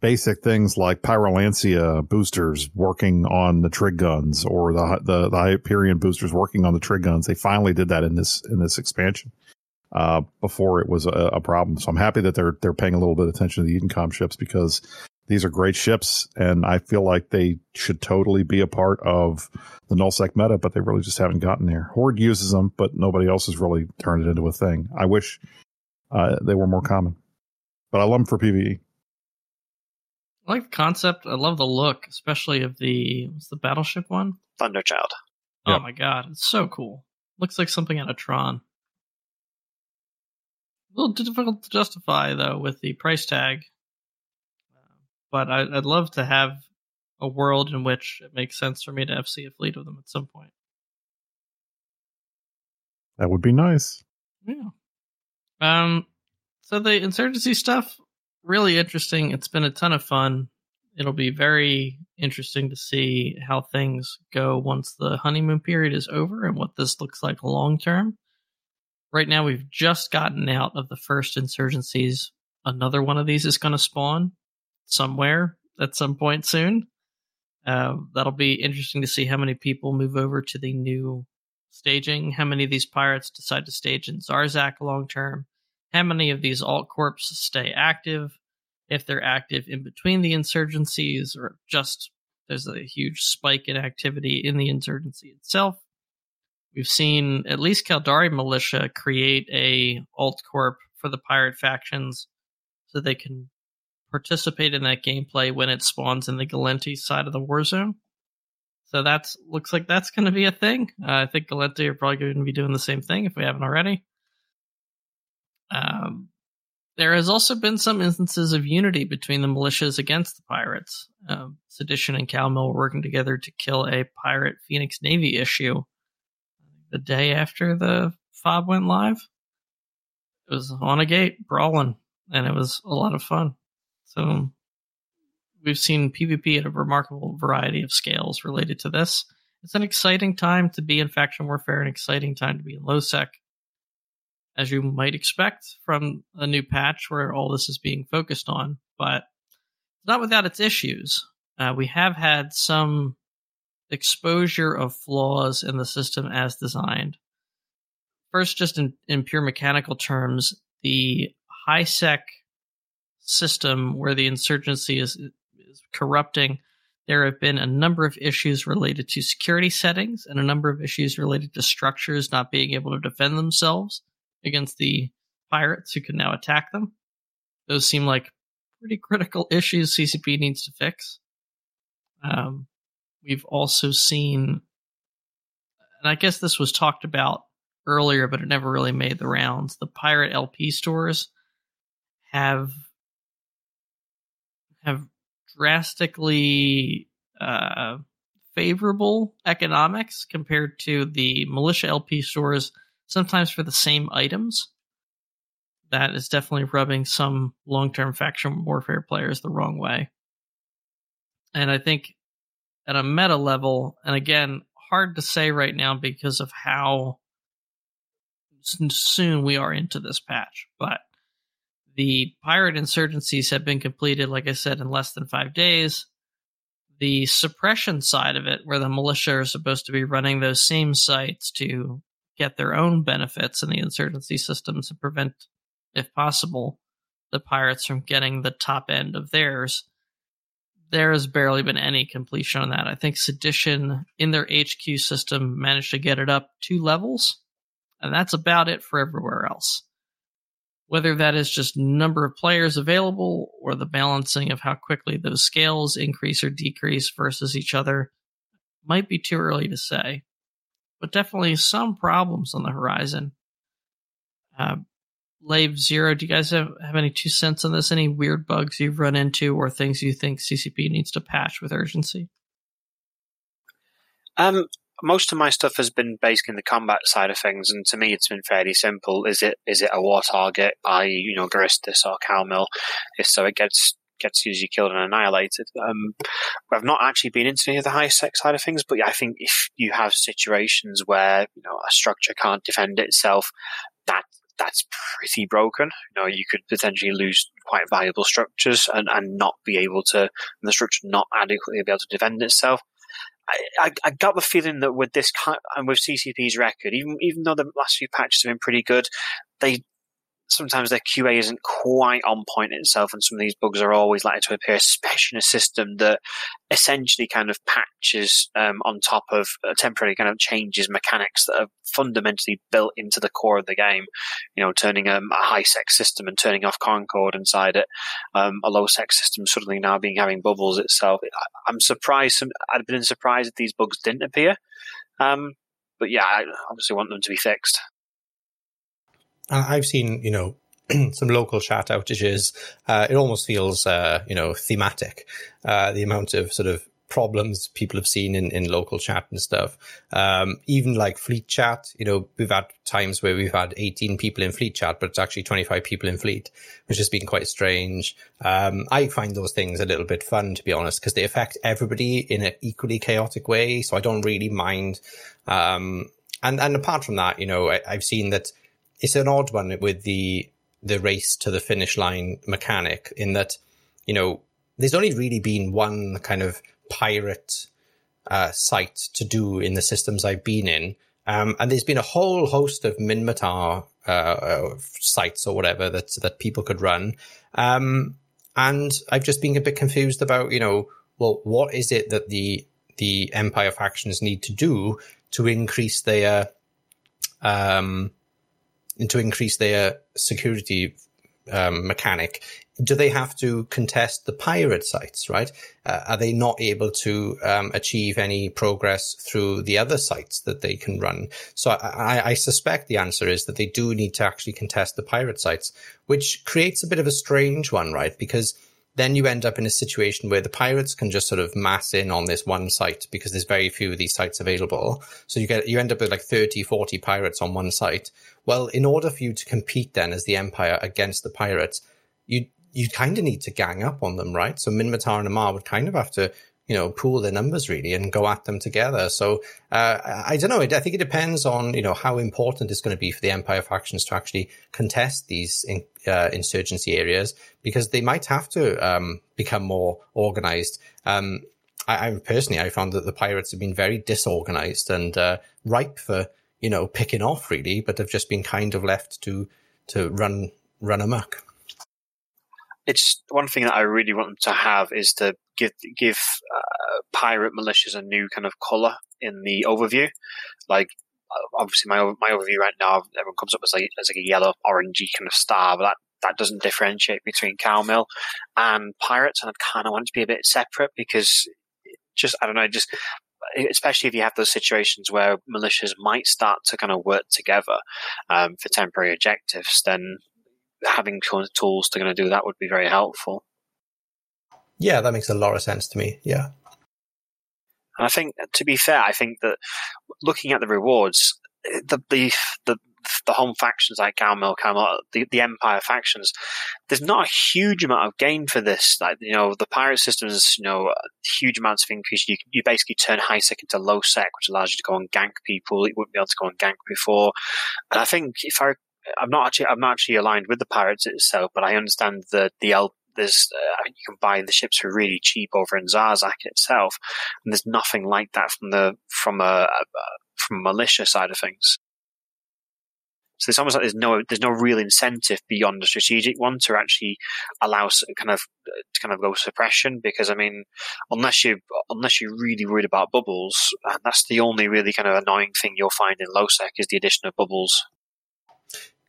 basic things like Pyrolancea boosters working on the trig guns or the, the, the Hyperion boosters working on the trig guns. They finally did that in this, in this expansion uh, before it was a, a, problem. So I'm happy that they're they're paying a little bit of attention to the Edencom ships because these are great ships, and I feel like they should totally be a part of the nullsec meta, but they really just haven't gotten there. Horde uses them, but nobody else has really turned it into a thing. I wish uh, they were more common, but I love them for PVE. I like the concept. I love the look, especially of the what's the battleship one? Thunderchild. Oh Yep. my god, it's so cool. Looks like something out of Tron. A little difficult to justify though with the price tag, but I, I'd love to have a world in which it makes sense for me to FC a fleet of them at some point. That would be nice. Yeah. Um. So the insurgency stuff really interesting. It's been a ton of fun. It'll be very interesting to see how things go once the honeymoon period is over and what this looks like long term. Right now, we've just gotten out of the first insurgencies. Another one of these is going to spawn somewhere at some point soon. Uh, that'll be interesting to see how many people move over to the new staging, how many of these pirates decide to stage in Zarzakh long term, how many of these alt corps stay active, if they're active in between the insurgencies, or just there's a huge spike in activity in the insurgency itself. We've seen at least Caldari militia create a alt corp for the pirate factions so they can participate in that gameplay when it spawns in the Gallente side of the war zone. So that's looks like that's going to be a thing. Uh, I think Gallente are probably going to be doing the same thing if we haven't already. Um, there has also been some instances of unity between the militias against the pirates. Um, Sedition and CalMil were working together to kill a pirate Phoenix Navy issue the day after the fob went live. It was on a gate brawling, and it was a lot of fun. So we've seen PvP at a remarkable variety of scales related to this. It's an exciting time to be in faction warfare, an exciting time to be in low sec, as you might expect from a new patch where all this is being focused on. But it's not without its issues. Uh, we have had some exposure of flaws in the system as designed. First, just in, in pure mechanical terms, the high sec system where the insurgency is, is corrupting, there have been a number of issues related to security settings and a number of issues related to structures not being able to defend themselves against the pirates who can now attack them. Those seem like pretty critical issues CCP needs to fix. Um, we've also seen, and I guess this was talked about earlier, but it never really made the rounds. The pirate LP stores have have drastically uh, favorable economics compared to the militia LP stores, sometimes for the same items. That is definitely rubbing some long term faction warfare players the wrong way. And I think at a meta level, and again, hard to say right now because of how soon we are into this patch. But the pirate insurgencies have been completed, like I said, in less than five days. The suppression side of it, where the militia are supposed to be running those same sites to get their own benefits in the insurgency systems and prevent, if possible, the pirates from getting the top end of theirs. There has barely been any completion on that. I think Sedition in their HQ system managed to get it up two levels, and that's about it for everywhere else. Whether that is just number of players available or the balancing of how quickly those scales increase or decrease versus each other might be too early to say. But definitely some problems on the horizon. Uh, Lave Zero, do you guys have, have any two cents on this? Any weird bugs you've run into or things you think CCP needs to patch with urgency? Um, most of my stuff has been based in the combat side of things, and to me, it's been fairly simple. Is it is it a war target, i.e., you know, Guristas or CalMil? If so, it gets gets usually killed and annihilated. Um, I've not actually been into any of the high sec side of things, but I think if you have situations where you know a structure can't defend itself, that that's pretty broken. You know, you could potentially lose quite valuable structures and, and not be able to, the structure not adequately be able to defend itself. I, I, got the feeling that with this kind, and with CCP's record, even even though the last few patches have been pretty good, they sometimes their QA isn't quite on point itself, and some of these bugs are always likely to appear, especially in a system that essentially kind of patches um, on top of uh, temporarily kind of changes mechanics that are fundamentally built into the core of the game. You know, turning um, a high sec system and turning off Concord inside it, um, a low sec system suddenly now being having bubbles itself. I, am surprised. Some, I'd been surprised if these bugs didn't appear. Um, but yeah, I obviously want them to be fixed. I've seen, you know, some local chat outages. Uh, it almost feels, uh, you know, thematic. Uh, the amount of sort of problems people have seen in, in local chat and stuff. Um, even like fleet chat, you know, we've had times where we've had 18 people in fleet chat, but it's actually 25 people in fleet, which has been quite strange. Um, I find those things a little bit fun, to be honest, because they affect everybody in an equally chaotic way. So I don't really mind. Um, and, and apart from that, you know, I, I've seen that it's an odd one with the the race to the finish line mechanic in that you know there's only really been one kind of pirate uh, site to do in the systems I've been in, um, and there's been a whole host of Minmatar uh, uh, sites or whatever that that people could run, um, and I've just been a bit confused about you know well what is it that the the Empire factions need to do to increase their um, to increase their security um, mechanic, do they have to contest the pirate sites, right? Uh, are they not able to um, achieve any progress through the other sites that they can run? So I, I, suspect the answer is that they do need to actually contest the pirate sites, which creates a bit of a strange one, right? Because then you end up in a situation where the pirates can just sort of mass in on this one site because there's very few of these sites available. So you get, you end up with like 30, 40 pirates on one site. Well, in order for you to compete then as the empire against the pirates, you, you kind of need to gang up on them, right? So Minmatar and Amarr would kind of have to you know, pool their numbers really and go at them together. So, uh, I don't know. I think it depends on, you know, how important it's going to be for the Empire factions to actually contest these in, uh, insurgency areas because they might have to, um, become more organized. Um, I, I, personally, I found that the pirates have been very disorganized and, uh, ripe for, you know, picking off really, but have just been kind of left to, to run, run amok it's one thing that I really want them to have is to give give uh, pirate militias a new kind of color in the overview. Like obviously my my overview right now, everyone comes up as like as like a yellow orangey kind of star, but that that doesn't differentiate between CalMil and pirates, and I kind of want it to be a bit separate because just I don't know, just especially if you have those situations where militias might start to kind of work together um, for temporary objectives, then having tools to kind of do that would be very helpful. Yeah, that makes a lot of sense to me. Yeah. And I think, to be fair, I think that looking at the rewards, the the the, the home factions like Galmil, CalMil, the, the Empire factions, there's not a huge amount of gain for this. Like, you know, the pirate systems, you know, huge amounts of increase. You, you basically turn high sec into low sec, which allows you to go and gank people. You wouldn't be able to go and gank before. And I think if I, I'm not actually, I'm not actually aligned with the pirates itself, but I understand the, the L, there's uh, you can buy the ships for really cheap over in Zarzakh itself, and there's nothing like that from the from a, a from a militia side of things. So it's almost like there's no there's no real incentive beyond the strategic one to actually allow kind of to kind of go suppression because I mean unless you unless you're really worried about bubbles, uh, that's the only really kind of annoying thing you'll find in low sec is the addition of bubbles.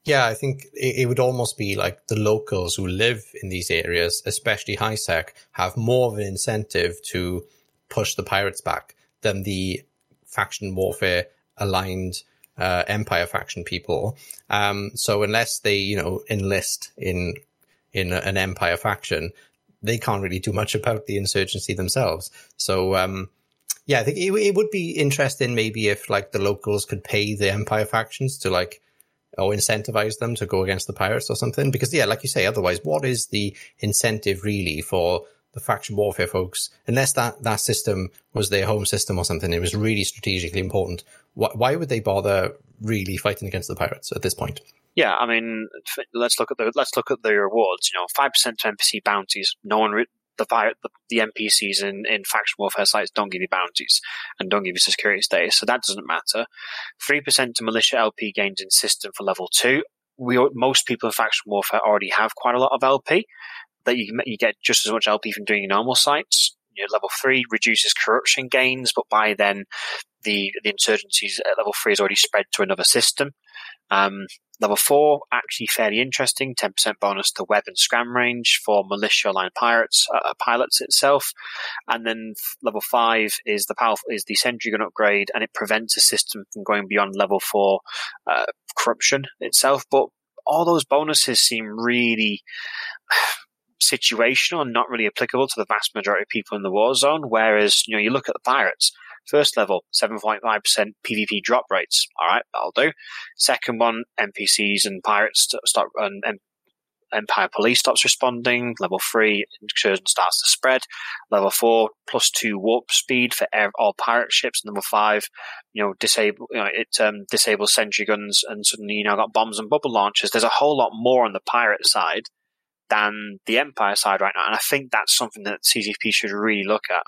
Yeah, I think it, would almost be like the locals who live in these areas, especially high sec, have more of an incentive to push the pirates back than the faction warfare aligned uh, Empire faction people. Um, so unless they, you know, enlist in in an Empire faction, they can't really do much about the insurgency themselves. So um, yeah, I think it, it would be interesting maybe if like the locals could pay the Empire factions to like or incentivize them to go against the pirates or something. Because yeah, like you say, otherwise, what is the incentive really for the faction warfare folks? Unless that that system was their home system or something, it was really strategically important. Why, why would they bother really fighting against the pirates at this point? Yeah, I mean, let's look at the let's look at the rewards. You know, five percent to NPC bounties. No one, the, the, the NPCs in, in faction warfare sites don't give you bounties and don't give you security status, so that doesn't matter. 3% to militia LP gains in system for level 2. We, most people in faction warfare already have quite a lot of LP, that you, you get just as much LP from doing normal sites. Level 3 reduces corruption gains, but by then the, the insurgencies at level 3 is already spread to another system. Um, level four, actually fairly interesting, 10% bonus to web and scram range for militia line pirates, uh, uh, pilots itself. And then level five is the powerful, is the sentry gun upgrade and it prevents a system from going beyond level four, uh, corruption itself. But all those bonuses seem really, situational and not really applicable to the vast majority of people in the war zone. Whereas, you know, you look at the pirates, First level, 7.5% PvP drop rates. All right, that'll do. Second one, NPCs and pirates start and, and Empire Police stops responding. Level three, incursion starts to spread. Level four, plus two warp speed for all pirate ships. Number five, you know, disable, you know, it um, disables sentry guns, and suddenly you now got bombs and bubble launchers. There's a whole lot more on the pirate side than the Empire side right now, and I think that's something that CCP should really look at.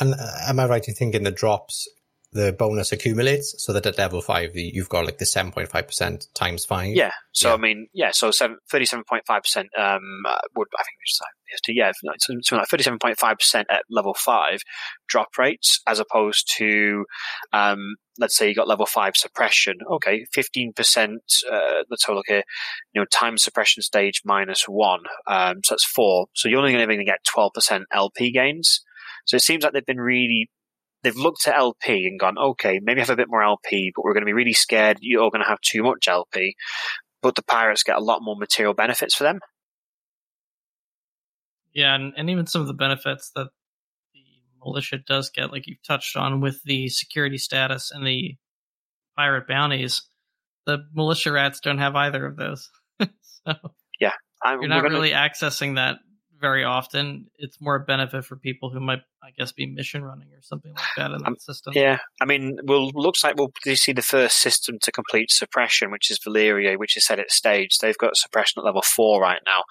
And uh, am I right in thinking the drops, the bonus accumulates so that at level five, you've got like the 7.5% times five? Yeah. So, yeah. I mean, yeah, so 7, 37.5% um, uh, would, I think, is the yeah, something like 37.5% at level five drop rates as opposed to, um, let's say you got level five suppression. Okay, 15%, uh, let's have a look here, you know, time suppression stage minus one. Um, so that's four. So you're only going to get 12% LP gains. So it seems like they've been really they've looked at LP and gone, okay, maybe have a bit more LP, but we're going to be really scared you're going to have too much LP. But the pirates get a lot more material benefits for them. Yeah, and, and even some of the benefits that the militia does get, like you've touched on with the security status and the pirate bounties, the militia rats don't have either of those. so yeah, I'm, you're not gonna... really accessing that very often. It's more a benefit for people who might, I guess, be mission running or something like that in that um, system. Yeah, I mean, well, looks like we'll see the first system to complete suppression, which is Vlillirier, which is set at stage. They've got suppression at level four right now,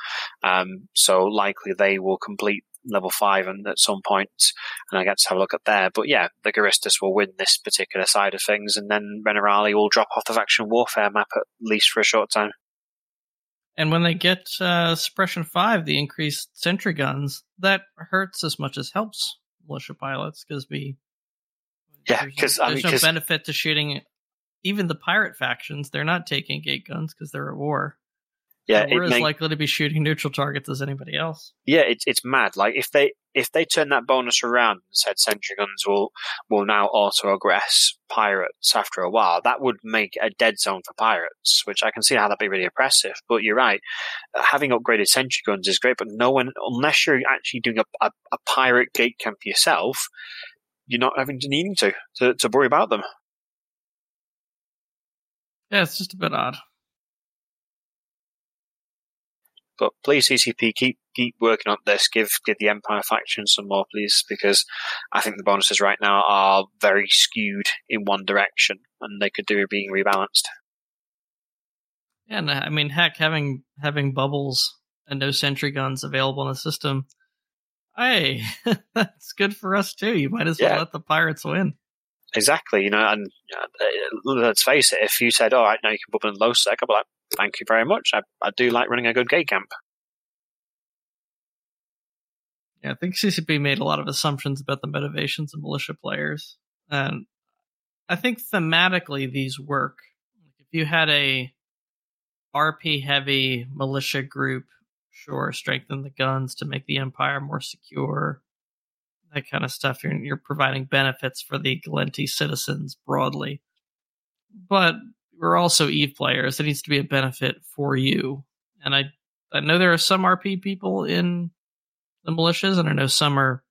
um, so likely they will complete level five and at some point, and I get to have a look at there. But yeah, the Guristas will win this particular side of things, and then Renerali will drop off the faction warfare map at least for a short time. And when they get uh, suppression five, the increased sentry guns, that hurts as much as helps militia pilots because we yeah because there's, mean, no benefit to shooting even the pirate factions. They're not taking gate guns because they're at war yeah, we're as likely to be shooting neutral targets as anybody else. Yeah, it's it's mad. Like if they if they turn that bonus around and said sentry guns will will now auto aggress pirates after a while, that would make a dead zone for pirates, which I can see how that'd be really oppressive. But you're right, uh, having upgraded sentry guns is great, but no one unless you're actually doing a, a, a pirate gate camp yourself, you're not having to needing to, to to worry about them. Yeah, it's just a bit odd. But please, CCP, keep keep working on this. Give give the Empire faction some more, please, because I think the bonuses right now are very skewed in one direction, and they could do it being rebalanced. Yeah, and uh, I mean, heck, having having bubbles and no sentry guns available in the system, hey, that's good for us too. You might as well Yeah. let the pirates win. Exactly, you know, and uh, let's face it, if you said, all right, now you can bubble in low sec, I'd be like, thank you very much. I, I do like running a good gate camp. Yeah, I think CCP made a lot of assumptions about the motivations of militia players, and I think thematically these work. If you had a RP heavy militia group, sure, strengthen the guns to make the empire more secure, that kind of stuff. You're, you're providing benefits for the Gallente citizens broadly, but we're also Eve players. It needs to be a benefit for you, and I I know there are some RP people in the militias, and I know some are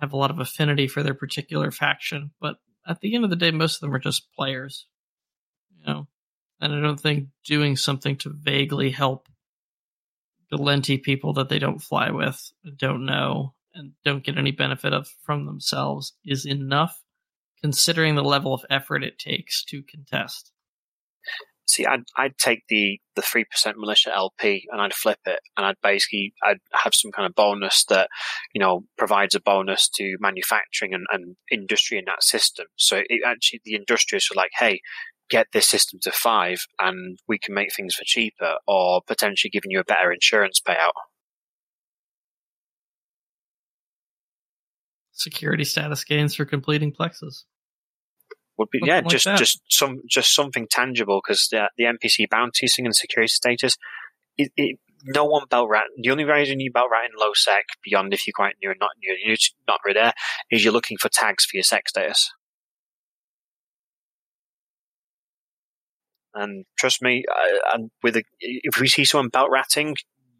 have a lot of affinity for their particular faction. But at the end of the day, most of them are just players, you know. And I don't think doing something to vaguely help Gallente people that they don't fly with, don't know, and don't get any benefit of from themselves is enough, considering the level of effort it takes to contest. See, I'd I'd take the the three percent militia LP and I'd flip it, and I'd basically I'd have some kind of bonus that you know provides a bonus to manufacturing and, and industry in that system. So it actually the industrialists are like, hey, get this system to five, and we can make things for cheaper, or potentially giving you a better insurance payout. Security status gains for completing plexes. Would be Something yeah, like just that. just some just something tangible because the the NPC bounty thing and security status. It, it, no one belt rat. The only reason you belt rat in low sec beyond if you're quite new and not new, you're not really there, is you're looking for tags for your sec status. And trust me, uh, and with a, if we see someone belt ratting,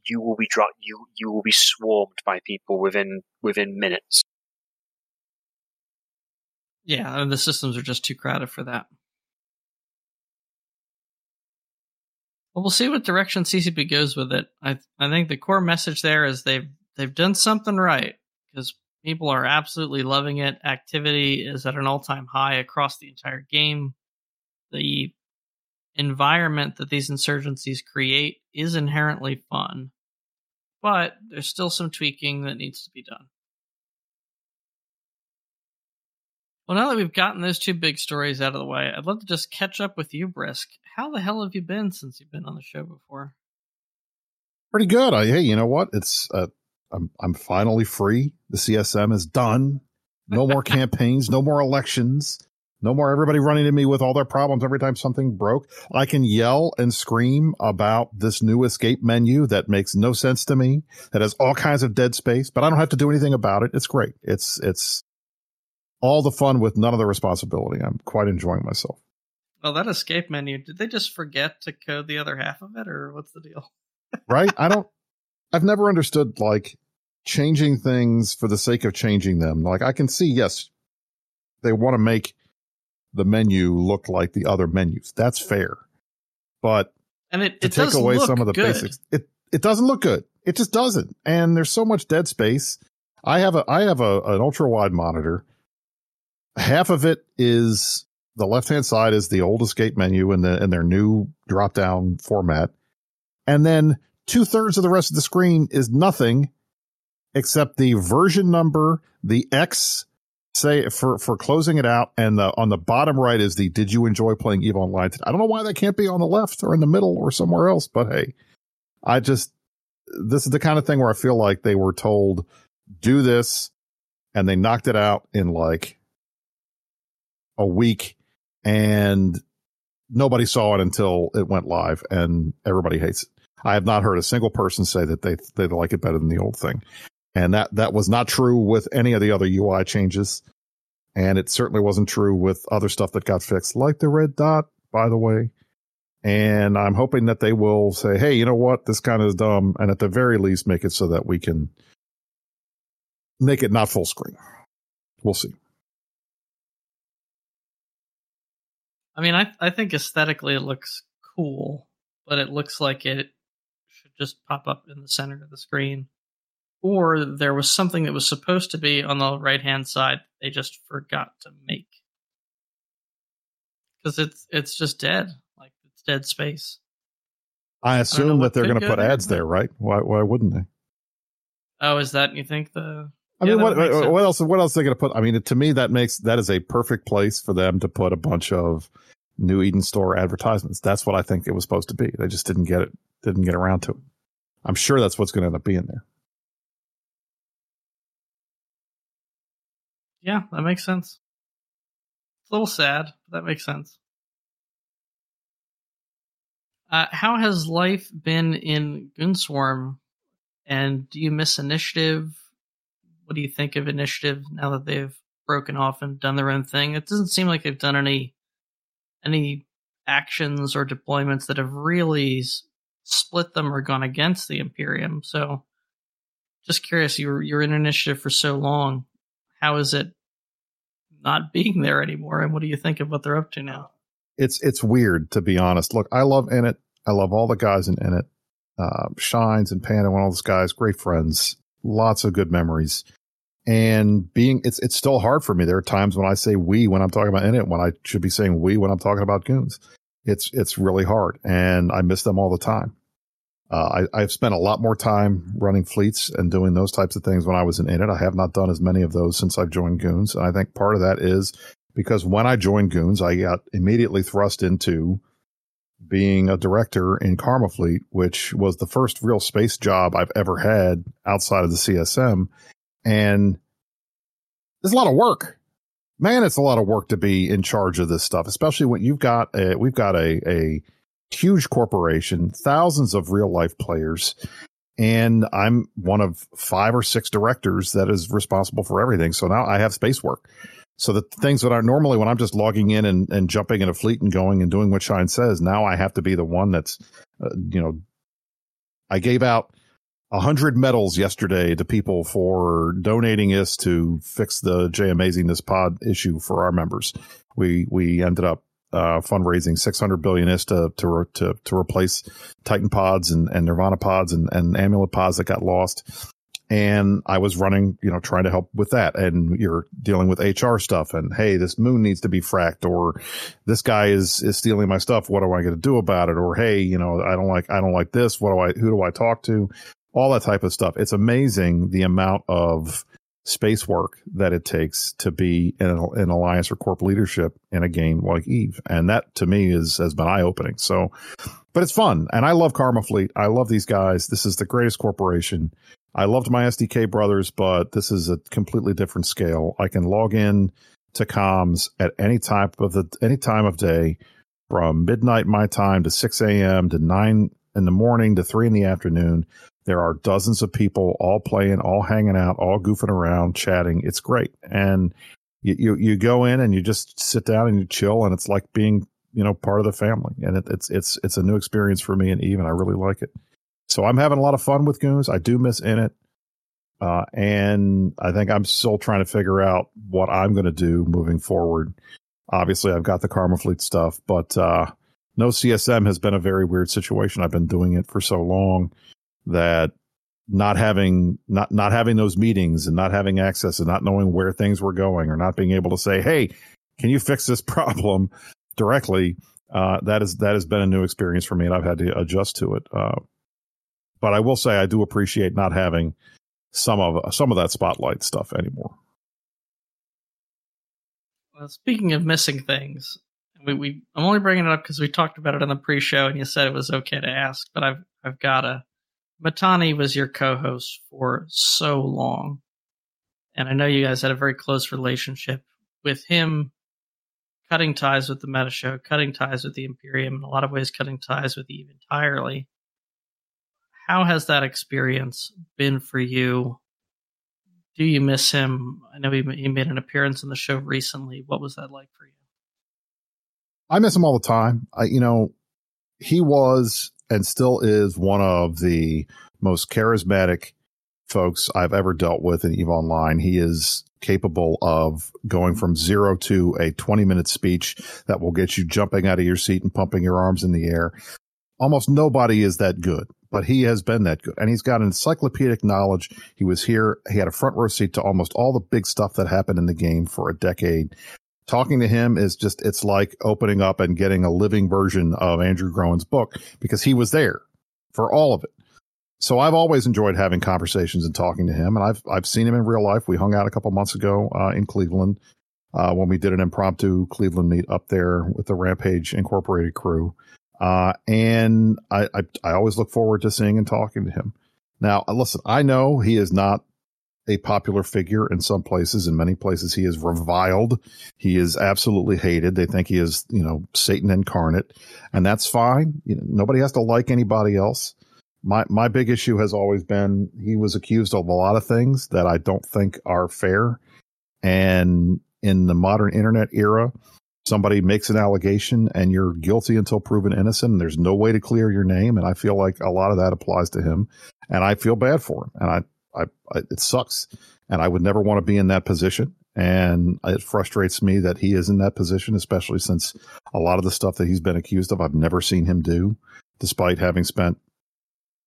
you will be dro- you you will be swarmed by people within within minutes. Yeah, and the systems are just too crowded for that. Well, we'll see what direction CCP goes with it. I I think the core message there is they've they've done something right because people are absolutely loving it. Activity is at an all time high across the entire game. The environment that these insurgencies create is inherently fun, but there's still some tweaking that needs to be done. Well, now that we've gotten those two big stories out of the way, I'd love to just catch up with you, Brisc. How the hell have you been since you've been on the show before? Pretty good. I, hey, you know what? It's uh, I'm I'm finally free. The CSM is done. No more campaigns. No more elections. No more everybody running to me with all their problems every time something broke. I can yell and scream about this new escape menu that makes no sense to me. That has all kinds of dead space, but I don't have to do anything about it. It's great. It's it's all the fun with none of the responsibility. I'm quite enjoying myself. Well, that escape menu, did they just forget to code the other half of it, or what's the deal? right? I don't, I've never understood like changing things for the sake of changing them. Like I can see, yes, they want to make the menu look like the other menus. That's fair. But And it, to it take away look some of the good. basics, it, it doesn't look good. It just doesn't. And there's so much dead space. I have a, I have a, an ultra wide monitor. Half of it is the left hand side is the old escape menu in the, in their new drop down format. And then two thirds of the rest of the screen is nothing except the version number, the X say for, for closing it out. And the, on the bottom right is the, did you enjoy playing EVE Online? I don't know why that can't be on the left or in the middle or somewhere else, but hey, I just, this is the kind of thing where I feel like they were told, do this. And they knocked it out in like a week and nobody saw it until it went live and everybody hates it. I have not heard a single person say that they, they like it better than the old thing. And that, that was not true with any of the other UI changes. And it certainly wasn't true with other stuff that got fixed, like the red dot, by the way. And I'm hoping that they will say, Hey, you know what? This kind of is dumb. And at the very least, make it so that we can make it not full screen. We'll see. I mean, I I think aesthetically it looks cool, but it looks like it should just pop up in the center of the screen. Or there was something that was supposed to be on the right hand side they just forgot to make. Because it's it's just dead. Like it's dead space. I assume what that they're going to put ads there, right? Why why wouldn't they? Oh, is that you think the I Yeah, mean, what, would make sense. what else? What else are they going to put? I mean, to me, that makes that is a perfect place for them to put a bunch of New Eden Store advertisements. That's what I think it was supposed to be. They just didn't get it, didn't get around to it. I'm sure that's what's going to end up being there. Yeah, that makes sense. It's a little sad, but that makes sense. Uh, how has life been in Goonswarm? And do you miss Initiative? What do you think of Initiative now that they've broken off and done their own thing? It doesn't seem like they've done any any actions or deployments that have really split them or gone against the Imperium. So, just curious, you're you're in Initiative for so long. How is it not being there anymore? And what do you think of what they're up to now? It's it's weird to be honest. Look, I love Init. I love all the guys in, in it. Uh, Shines and Panda and all those guys, great friends, lots of good memories. And being, it's it's still hard for me. There are times when I say we when I'm talking about Init, when I should be saying we when I'm talking about goons. It's it's really hard, and I miss them all the time. Uh, I, I've spent a lot more time running fleets and doing those types of things when I was in it. I have not done as many of those since I've joined Goons. And I think part of that is because when I joined Goons, I got immediately thrust into being a director in Karma Fleet, which was the first real space job I've ever had outside of the CSM. And there's a lot of work. Man, it's a lot of work to be in charge of this stuff, especially when you've got a, we've got a, a huge corporation, thousands of real life players. And I'm one of five or six directors that is responsible for everything. So now I have space work. So the things that are normally when I'm just logging in and, and jumping in a fleet and going and doing what Shine says, now I have to be the one that's, uh, you know, I gave out a hundred medals yesterday to people for donating us to fix the Jay Amazingness pod issue for our members. We, we ended up, uh, fundraising 600 billion ISK to, to, to, to replace Titan pods and, and Nirvana pods and, and amulet pods that got lost and I was running, you know, trying to help with that. And you're dealing with HR stuff and hey, this moon needs to be fracked or this guy is, is stealing my stuff. What am I going to do about it? Or hey, you know, I don't like, I don't like this. What do I, who do I talk to? All that type of stuff. It's amazing the amount of space work that it takes to be in an alliance or corp leadership in a game like Eve. And that to me is, has been eye opening. So, but it's fun. And I love Karma Fleet. I love these guys. This is the greatest corporation. I loved my SDK brothers, but this is a completely different scale. I can log in to comms at any type of the any time of day from midnight my time to 6 a.m. to 9 in the morning to 3 in the afternoon. There are dozens of people all playing, all hanging out, all goofing around, chatting. It's great. And you, you, you go in and you just sit down and you chill and it's like being, you know, part of the family. And it, it's, it's, it's a new experience for me and even I really like it. So I'm having a lot of fun with Goons. I do miss Init. Uh, and I think I'm still trying to figure out what I'm going to do moving forward. Obviously, I've got the Karma Fleet stuff, but uh, no CSM has been a very weird situation. I've been doing it for so long that not having not not having those meetings and not having access and not knowing where things were going or not being able to say, "Hey, can you fix this problem directly?" Uh, that is that has been a new experience for me, and I've had to adjust to it. Uh, but I will say I do appreciate not having some of some of that spotlight stuff anymore. Well, speaking of missing things, we, we I'm only bringing it up because we talked about it on the pre-show, and you said it was okay to ask. But I've I've got to. Mittani was your co-host for so long, and I know you guys had a very close relationship with him. Cutting ties with the Meta Show, cutting ties with the Imperium, in a lot of ways, cutting ties with Eve entirely. How has that experience been for you? Do you miss him? I know he, made an appearance on the show recently. What was that like for you? I miss him all the time. I, you know, he was and still is one of the most charismatic folks I've ever dealt with in EVE Online. He is capable of going from zero to a 20 minute speech that will get you jumping out of your seat and pumping your arms in the air. Almost nobody is that good, but he has been that good. And he's got encyclopedic knowledge. He was here. He had a front row seat to almost all the big stuff that happened in the game for a decade. Talking to him is just, it's like opening up and getting a living version of Andrew Groen's book because he was there for all of it so I've always enjoyed having conversations and talking to him, and I've I've seen him in real life. We hung out a couple months ago uh, in Cleveland uh, when we did an impromptu Cleveland meet up there with the Rampage Incorporated crew, uh, and I, I, I always look forward to seeing and talking to him. Now, listen, I know he is not a popular figure in some places. In many places, he is reviled. He is absolutely hated. They think he is, you know, Satan incarnate, and that's fine. You know, nobody has to like anybody else my my big issue has always been he was accused of a lot of things that I don't think are fair. And in the modern internet era, somebody makes an allegation and you're guilty until proven innocent and there's no way to clear your name and I feel like a lot of that applies to him and I feel bad for him and I I, I it sucks and I would never want to be in that position and it frustrates me that he is in that position especially since a lot of the stuff that he's been accused of I've never seen him do despite having spent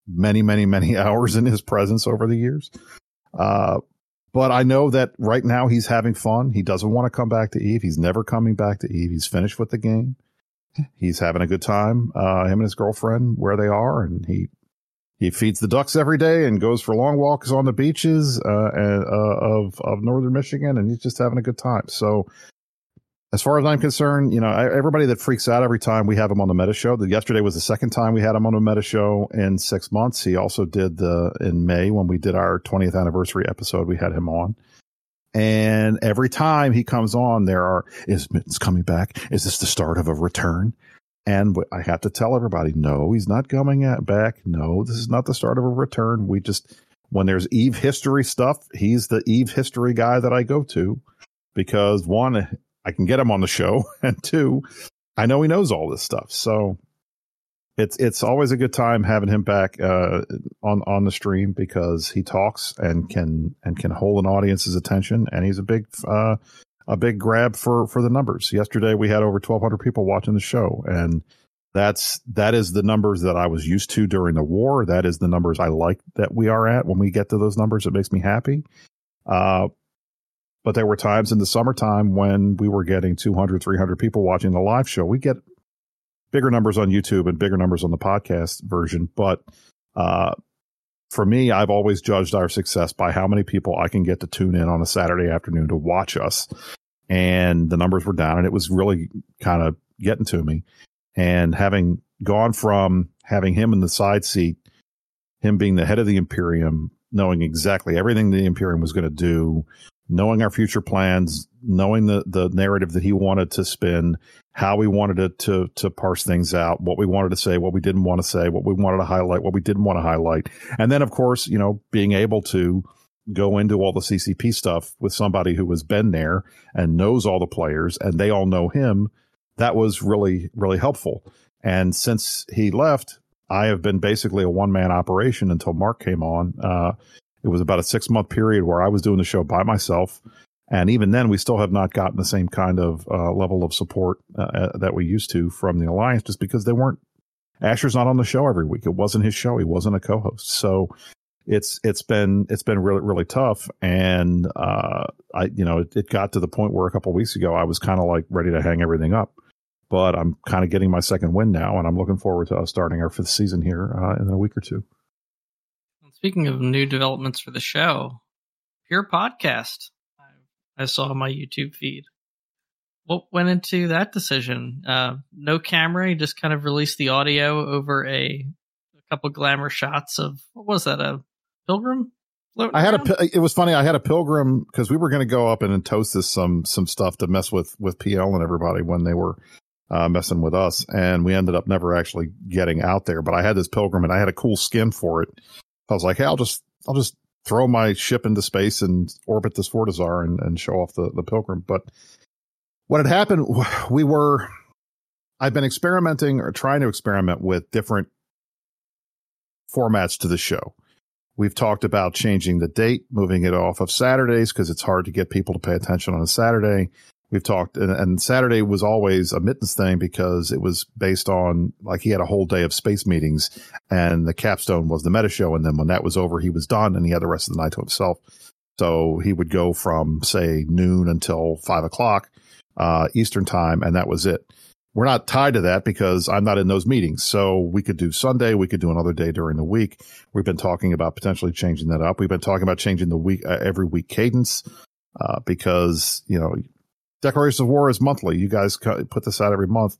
many, many, many hours in his presence over the years. Uh, but I know that right now he's having fun. He doesn't want to come back to Eve. He's never coming back to Eve. He's finished with the game. He's having a good time. Uh, him and his girlfriend where they are, and he he feeds the ducks every day and goes for long walks on the beaches uh, and, uh, of of northern Michigan, and he's just having a good time. So as far as I'm concerned, you know, everybody that freaks out every time we have him on the Meta Show. The, yesterday was the second time we had him on the Meta Show in six months. He also did the in May when we did our 20th anniversary episode. We had him on, and every time he comes on, there are is Mittens coming back? Is this the start of a return? And I have to tell everybody, no, he's not coming back. No, this is not the start of a return. We just when there's Eve history stuff, he's the Eve history guy that I go to because one I can get him on the show, and two, I know he knows all this stuff. So it's it's always a good time having him back uh, on on the stream because he talks and can and can hold an audience's attention, and he's a big uh, a big grab for for the numbers. Yesterday we had over 1,200 people watching the show, and that's that is the numbers that I was used to during the war. That is the numbers I like that we are at. When we get to those numbers, it makes me happy. Uh, but there were times in the summertime when we were getting 200, 300 people watching the live show. We get bigger numbers on YouTube and bigger numbers on the podcast version. But uh, for me, I've always judged our success by how many people I can get to tune in on a Saturday afternoon to watch us. And the numbers were down, and it was really kind of getting to me. And having gone from having him in the side seat, him being the head of the Imperium, knowing exactly everything the Imperium was going to do, knowing our future plans, knowing the the narrative that he wanted to spin, how we wanted it to to parse things out, what we wanted to say, what we didn't want to say, what we wanted to highlight, what we didn't want to highlight, and then of course, you know, being able to go into all the CCP stuff with somebody who has been there and knows all the players and they all know him, that was really really helpful. And since he left, I have been basically a one man operation until Mark came on. Uh, it was about a six month period where I was doing the show by myself. And even then, we still have not gotten the same kind of uh, level of support uh, uh, that we used to from the Alliance just because they weren't. Asher's not on the show every week. It wasn't his show. He wasn't a co host. So it's it's been it's been really really tough and uh i you know it, it got to the point where a couple weeks ago i was kind of like ready to hang everything up but i'm kind of getting my second win now and i'm looking forward to us starting our fifth season here uh, in a week or two Speaking of new developments for the show, Pure Podcast. I saw my YouTube feed. What went into that decision? Uh, no camera, you just kind of released the audio over a, a couple glamour shots of what was that? A pilgrim? I had around? a. It was funny. I had a pilgrim because we were going to go up and, and toast this some some stuff to mess with with PL and everybody when they were uh, messing with us, and we ended up never actually getting out there. But I had this pilgrim, and I had a cool skin for it, I was like, hey, I'll just I'll just throw my ship into space and orbit this Fortizar and, and show off the, the Pilgrim. But what had happened, we were I've been experimenting or trying to experiment with different formats to the show. We've talked about changing the date, moving it off of Saturdays because it's hard to get people to pay attention on a Saturday. We've talked, and, and, Saturday was always a mittens thing because it was based on like he had a whole day of space meetings, and the capstone was the meta show. And then when that was over, he was done, and he had the rest of the night to himself. So he would go from say noon until five o'clock uh, Eastern time, and that was it. We're not tied to that because I'm not in those meetings. So we could do Sunday. We could do another day during the week. We've been talking about potentially changing that up. We've been talking about changing the week, uh, every week cadence, uh, because, you know, Declaration of War is monthly. You guys put this out every month.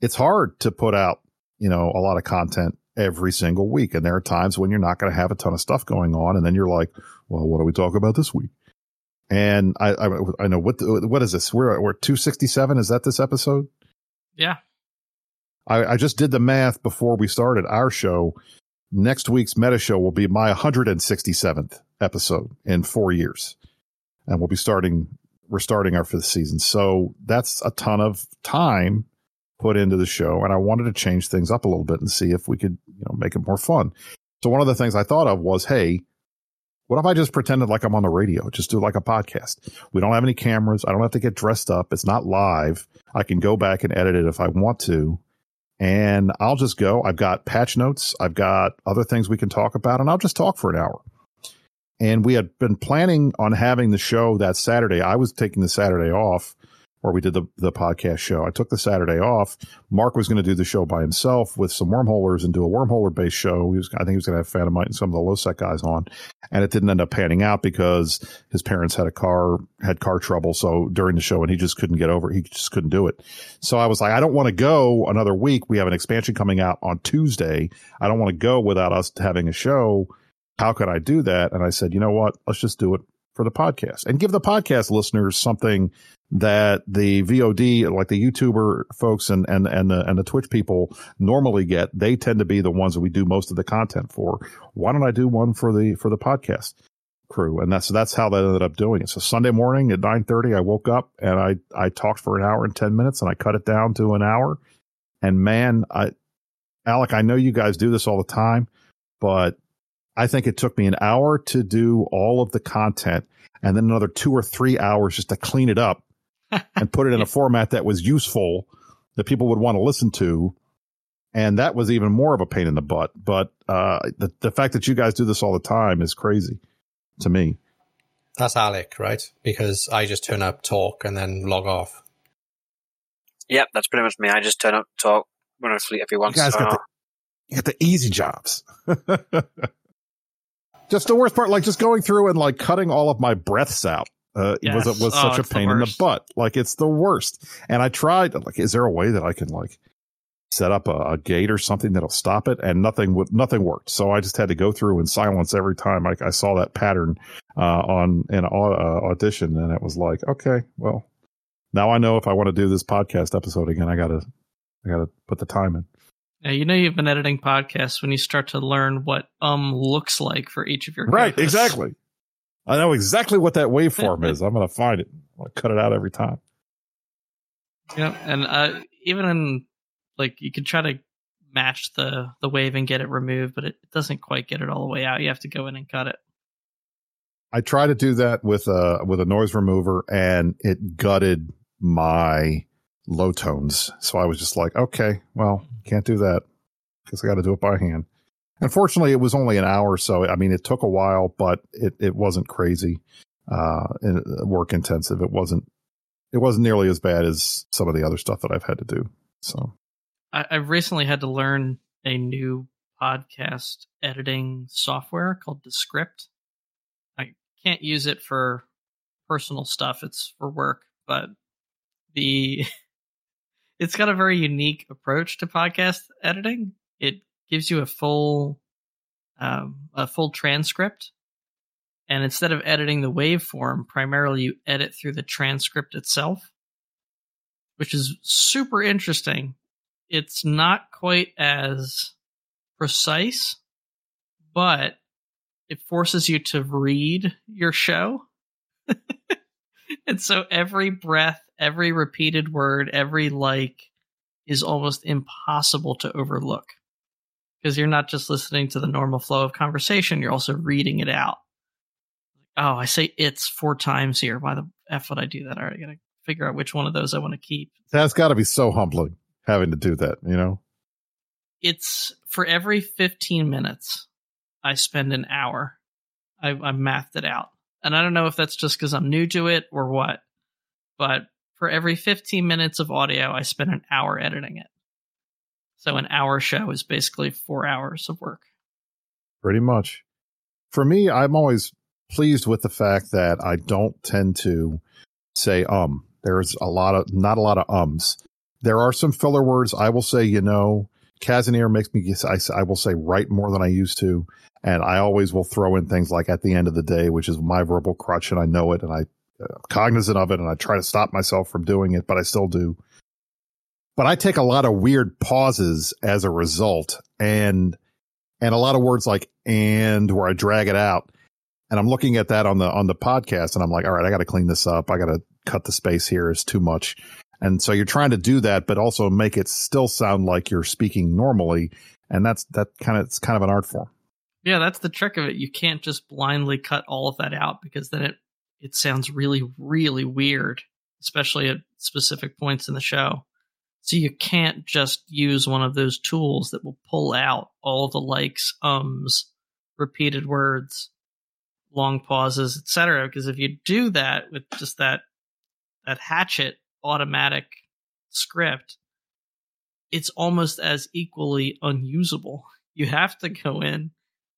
It's hard to put out, you know, a lot of content every single week. And there are times when you're not going to have a ton of stuff going on. And then you're like, well, what do we talk about this week? And I, I, I know what, what is this? We're, we're 267. Is that this episode? Yeah. I, I just did the math before we started our show. Next week's meta show will be my 167th episode in four years. And we'll be starting, we're starting our fifth season. So that's a ton of time put into the show. And I wanted to change things up a little bit and see if we could, you know, make it more fun. So one of the things I thought of was, Hey, what if I just pretended like I'm on the radio? Just do like a podcast. We don't have any cameras. I don't have to get dressed up. It's not live. I can go back and edit it if I want to. And I'll just go. I've got patch notes. I've got other things we can talk about and I'll just talk for an hour. And we had been planning on having the show that Saturday. I was taking the Saturday off where we did the, the podcast show. I took the Saturday off. Mark was going to do the show by himself with some wormholers and do a wormholer based show. He was, I think he was going to have Phantomite and some of the low sec guys on. And it didn't end up panning out because his parents had a car, had car trouble. So during the show and he just couldn't get over, he just couldn't do it. So I was like, I don't want to go another week. We have an expansion coming out on Tuesday. I don't want to go without us having a show. How could I do that? And I said, you know what? Let's just do it for the podcast and give the podcast listeners something that the VOD, like the YouTuber folks and, and, and the, and the Twitch people normally get. They tend to be the ones that we do most of the content for. Why don't I do one for the, for the podcast crew? And that's, that's how that ended up doing it. So Sunday morning at 930, I woke up and I, I talked for an hour and 10 minutes and I cut it down to an hour. And man, I, Alec, I know you guys do this all the time, but I think it took me an hour to do all of the content and then another two or three hours just to clean it up and put it in a format that was useful that people would want to listen to. And that was even more of a pain in the butt. But uh, the, the fact that you guys do this all the time is crazy to me. That's Alec, right? Because I just turn up, talk, and then log off. Yep, that's pretty much me. I just turn up, talk, run a fleet every once in a while. You got the easy jobs. just the worst part, like just going through and like cutting all of my breaths out. Uh, yes. was was oh, such a pain in the butt. Like it's the worst. And I tried. Like, is there a way that I can like set up a, a, gate or something that'll stop it? And nothing would nothing worked. So I just had to go through in silence every time I, I saw that pattern uh, on an uh, audition, and it was like, okay, well, now I know if I want to do this podcast episode again, I gotta I gotta put the time in. Yeah, you know you've been editing podcasts when you start to learn what um looks like for each of your right. Exactly. I know exactly what that waveform is. I'm going to find it. I'll cut it out every time. Yeah, and uh, even in like you could try to match the the wave and get it removed, but it doesn't quite get it all the way out. You have to go in and cut it. I try to do that with a with a noise remover, and it gutted my low tones. So I was just like, okay, well, can't do that because I got to do it by hand. Unfortunately, it was only an hour, so I mean, it took a while, but it, it wasn't crazy, uh, uh, work intensive. It wasn't, it wasn't nearly as bad as some of the other stuff that I've had to do. So, I, I've recently had to learn a new podcast editing software called Descript. I can't use it for personal stuff; it's for work, but the it's got a very unique approach to podcast editing. It gives you a full um, a full transcript, and instead of editing the waveform, primarily you edit through the transcript itself, which is super interesting. It's not quite as precise, but it forces you to read your show. and so every breath, every repeated word, every like is almost impossible to overlook because you're not just listening to the normal flow of conversation, you're also reading it out. Oh, I say it's four times here. Why the F would I do that? All right, I gotta figure out which one of those I want to keep. That's got to be so humbling having to do that, you know? It's for every 15 minutes, I spend an hour. I, I mathed it out. And I don't know if that's just because I'm new to it or what, but for every 15 minutes of audio, I spend an hour editing it. So an hour show is basically four hours of work. Pretty much. For me, I'm always pleased with the fact that I don't tend to say um. There's a lot of not a lot of ums. There are some filler words. I will say, you know, Kazanir makes me. I, I will say right more than I used to, and I always will throw in things like at the end of the day, which is my verbal crutch, and I know it, and I cognizant of it, and I try to stop myself from doing it, but I still do. But I take a lot of weird pauses as a result, and and a lot of words like and where I drag it out. And I'm looking at that on the on the podcast, and I'm like, all right, I got to clean this up. I got to cut the space here is too much. And so you're trying to do that, but also make it still sound like you're speaking normally. And that's that kind of it's kind of an art form. Yeah, that's the trick of it. You can't just blindly cut all of that out because then it it sounds really really weird, especially at specific points in the show. So you can't just use one of those tools that will pull out all the likes, ums, repeated words, long pauses, etc. Because if you do that with just that that hatchet automatic script, it's almost as equally unusable. You have to go in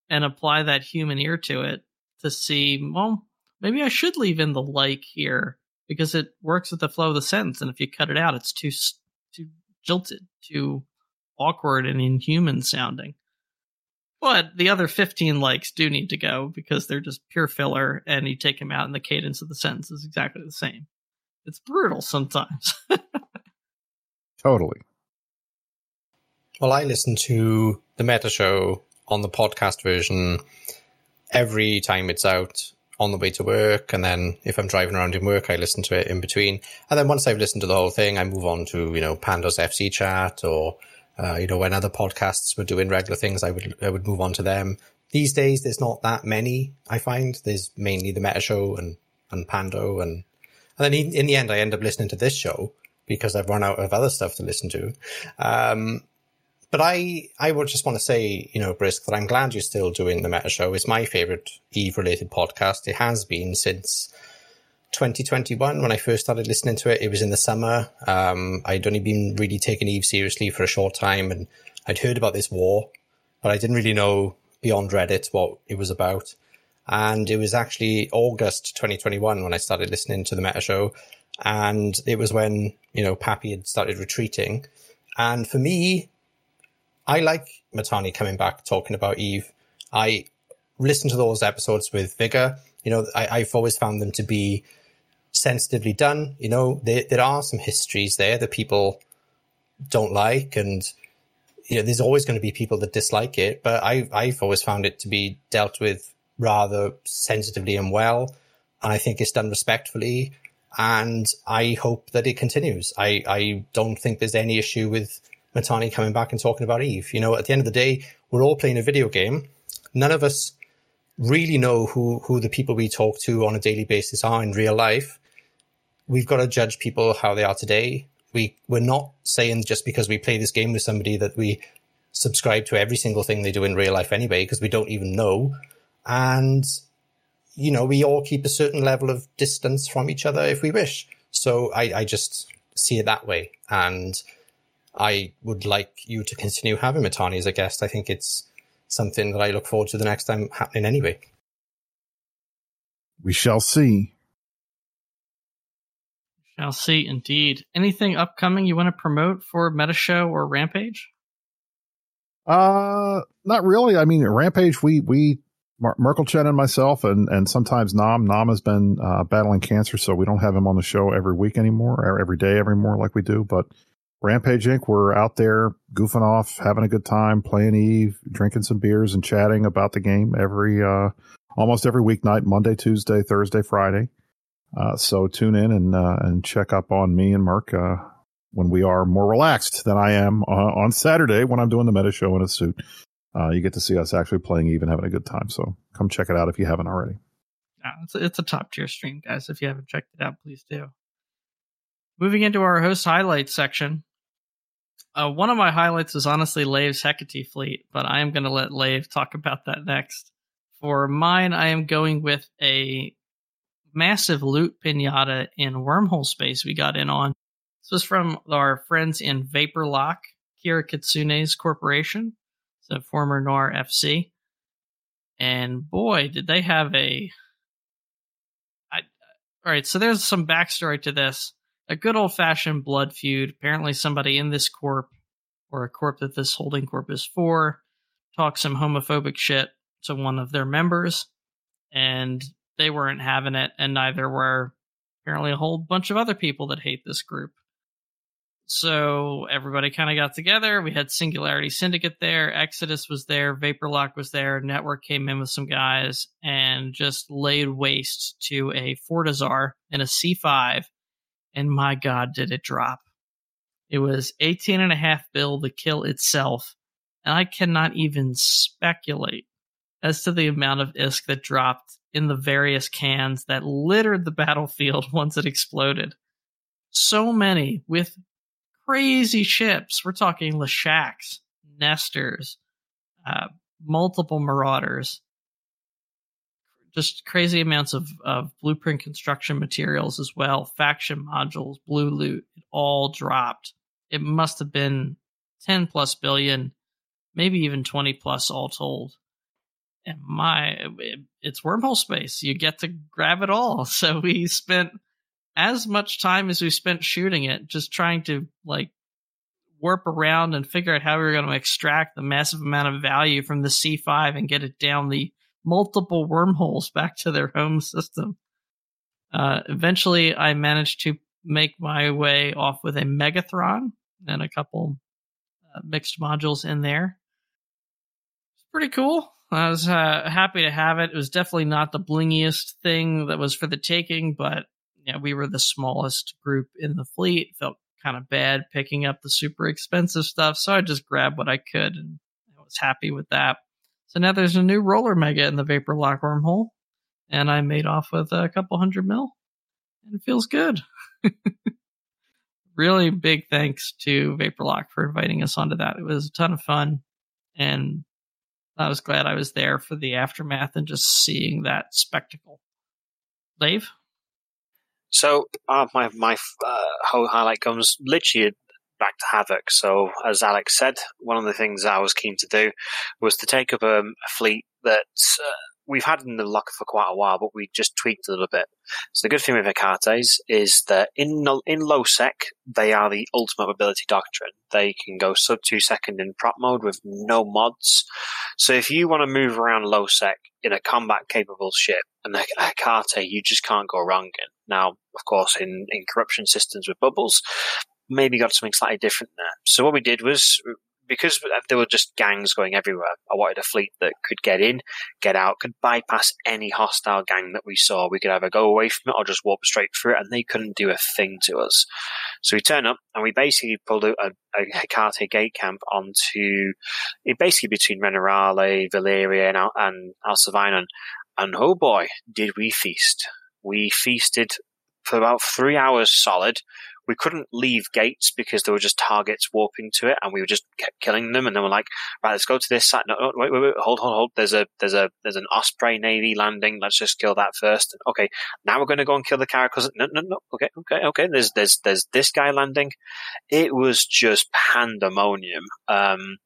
and apply that human ear to it to see, well, maybe I should leave in the like here because it works with the flow of the sentence. And if you cut it out, it's too too jilted, too awkward and inhuman sounding. But the other 15 likes do need to go because they're just pure filler and you take them out and the cadence of the sentence is exactly the same. It's brutal sometimes. totally. Well, I listen to the Meta Show on the podcast version every time it's out on the way to work. And then if I'm driving around in work, I listen to it in between. And then once I've listened to the whole thing, I move on to, you know, Pandas FC chat or, uh, you know, when other podcasts were doing regular things, I would, I would move on to them. These days, there's not that many, I find. There's mainly the Meta Show and, and Pando and and then in the end, I end up listening to this show because I've run out of other stuff to listen to. Um, but I, I would just want to say, you know, Brisc, that I'm glad you're still doing the Meta Show. It's my favorite Eve related podcast. It has been since 2021 when I first started listening to it. It was in the summer. Um, I'd only been really taking Eve seriously for a short time and I'd heard about this war, but I didn't really know beyond Reddit what it was about. And it was actually August 2021 when I started listening to the Meta Show. And it was when, you know, PAPI had started retreating. And for me, I like Mittani coming back talking about Eve. I listen to those episodes with vigor. You know, I, have always found them to be sensitively done. You know, there, there are some histories there that people don't like and, you know, there's always going to be people that dislike it, but I, I've always found it to be dealt with rather sensitively and well. And I think it's done respectfully. And I hope that it continues. I, I don't think there's any issue with Mittani coming back and talking about Eve. You know, at the end of the day, we're all playing a video game. None of us really know who, who the people we talk to on a daily basis are in real life. We've got to judge people how they are today. We, we're not saying just because we play this game with somebody that we subscribe to every single thing they do in real life anyway, because we don't even know. And, you know, we all keep a certain level of distance from each other if we wish. So I, I just see it that way. And I would like you to continue having Mittani as a guest. I think it's something that I look forward to the next time happening anyway. We shall see. Shall see, indeed. Anything upcoming you want to promote for Meta Show or Rampage? Uh, not really. I mean, Rampage, we we Mer- Merkelchen and myself, and and sometimes Nam. Nam has been uh, battling cancer, so we don't have him on the show every week anymore, or every day every more like we do. But Rampage Inc. We're out there goofing off, having a good time, playing Eve, drinking some beers, and chatting about the game every uh, almost every weeknight, Monday, Tuesday, Thursday, Friday. Uh, so tune in and uh, and check up on me and Mark uh, when we are more relaxed than I am uh, on Saturday when I'm doing the meta show in a suit. uh, you get to see us actually playing Eve and having a good time. So come check it out if you haven't already. It's, a, it's a top tier stream, guys. If you haven't checked it out, please do. Moving into our host highlights section. Uh, one of my highlights is honestly Lave's Hecate fleet, but I am going to let Lave talk about that next. For mine, I am going with a massive loot pinata in wormhole space we got in on. This was from our friends in Vapor Lock, Kira Kitsune's corporation, so former Noir FC. And boy, did they have a. I, all right, so there's some backstory to this. A good old fashioned blood feud. Apparently, somebody in this corp, or a corp that this holding corp is for, talked some homophobic shit to one of their members, and they weren't having it, and neither were apparently a whole bunch of other people that hate this group. So everybody kind of got together. We had Singularity Syndicate there, Exodus was there, Vaporlock was there, Network came in with some guys and just laid waste to a Fortizar in a C5. And my God, did it drop. It was 18 and a half bill to kill itself. And I cannot even speculate as to the amount of ISK that dropped in the various cans that littered the battlefield once it exploded. So many with crazy ships. We're talking Leshaks, Nestors, uh, multiple Marauders, just crazy amounts of, of blueprint construction materials as well, faction modules, blue loot, it all dropped. It must have been 10 plus billion, maybe even 20 plus all told. And my, it, it's wormhole space. You get to grab it all. So we spent as much time as we spent shooting it, just trying to like warp around and figure out how we were going to extract the massive amount of value from the C5 and get it down the multiple wormholes back to their home system. Uh, eventually, I managed to make my way off with a Megathron and a couple uh, mixed modules in there. It's pretty cool. I was uh, happy to have it. It was definitely not the blingiest thing that was for the taking, but yeah, we were the smallest group in the fleet. Felt kind of bad picking up the super expensive stuff, so I just grabbed what I could, and I was happy with that. So now there's a new roller mega in the Vapor Lock wormhole, and I made off with a couple hundred mil, and it feels good. really big thanks to Vapor Lock for inviting us onto that. It was a ton of fun, and I was glad I was there for the aftermath and just seeing that spectacle. Dave? So uh, my my uh, whole highlight comes literally back to Havoc. So as Alex said, one of the things I was keen to do was to take up a, a fleet that uh, we've had in the locker for quite a while, but we just tweaked a little bit. So the good thing with Hecates is that in in low sec, they are the ultimate mobility doctrine. They can go sub two second in prop mode with no mods. So if you want to move around low sec in a combat capable ship, and a Hecate, you just can't go wrong. Now, of course, in, in corruption systems with bubbles, maybe got something slightly different there. So what we did was because there were just gangs going everywhere, I wanted a fleet that could get in, get out, could bypass any hostile gang that we saw. We could either go away from it or just walk straight through it, and they couldn't do a thing to us. So we turn up and we basically pulled a, a Hecate gate camp onto basically between Renerale, Valeria, and, and Alcivinon. And oh boy, did we feast! We feasted for about three hours solid we couldn't leave gates because there were just targets warping to it, and we were just kept killing them. And then we're like, right, let's go to this site. No, no, wait, wait, wait, hold, hold, hold. There's a there's a there's an Osprey Navy landing. Let's just kill that first. Okay, now we're going to go and kill the caracals. No, no, no. Okay, okay, okay. There's there's there's this guy landing. It was just pandemonium. Um,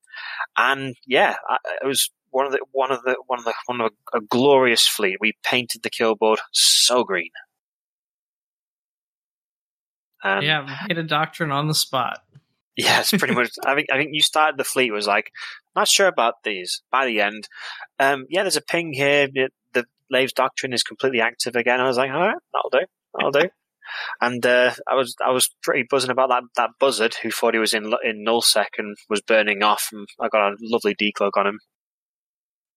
and yeah, it was one of the one of the one of the one of a, a glorious fleet. We painted the kill board so green. Um, yeah, made a doctrine on the spot. Yeah, it's pretty much. I think I think you started the fleet was like, not sure about these. By the end, um, yeah, there's a ping here. The Lave's doctrine is completely active again. I was like, all right, that'll do, that'll do. And uh, I was I was pretty buzzing about that, that buzzard who thought he was in in nullsec and was burning off, and I got a lovely decloak on him.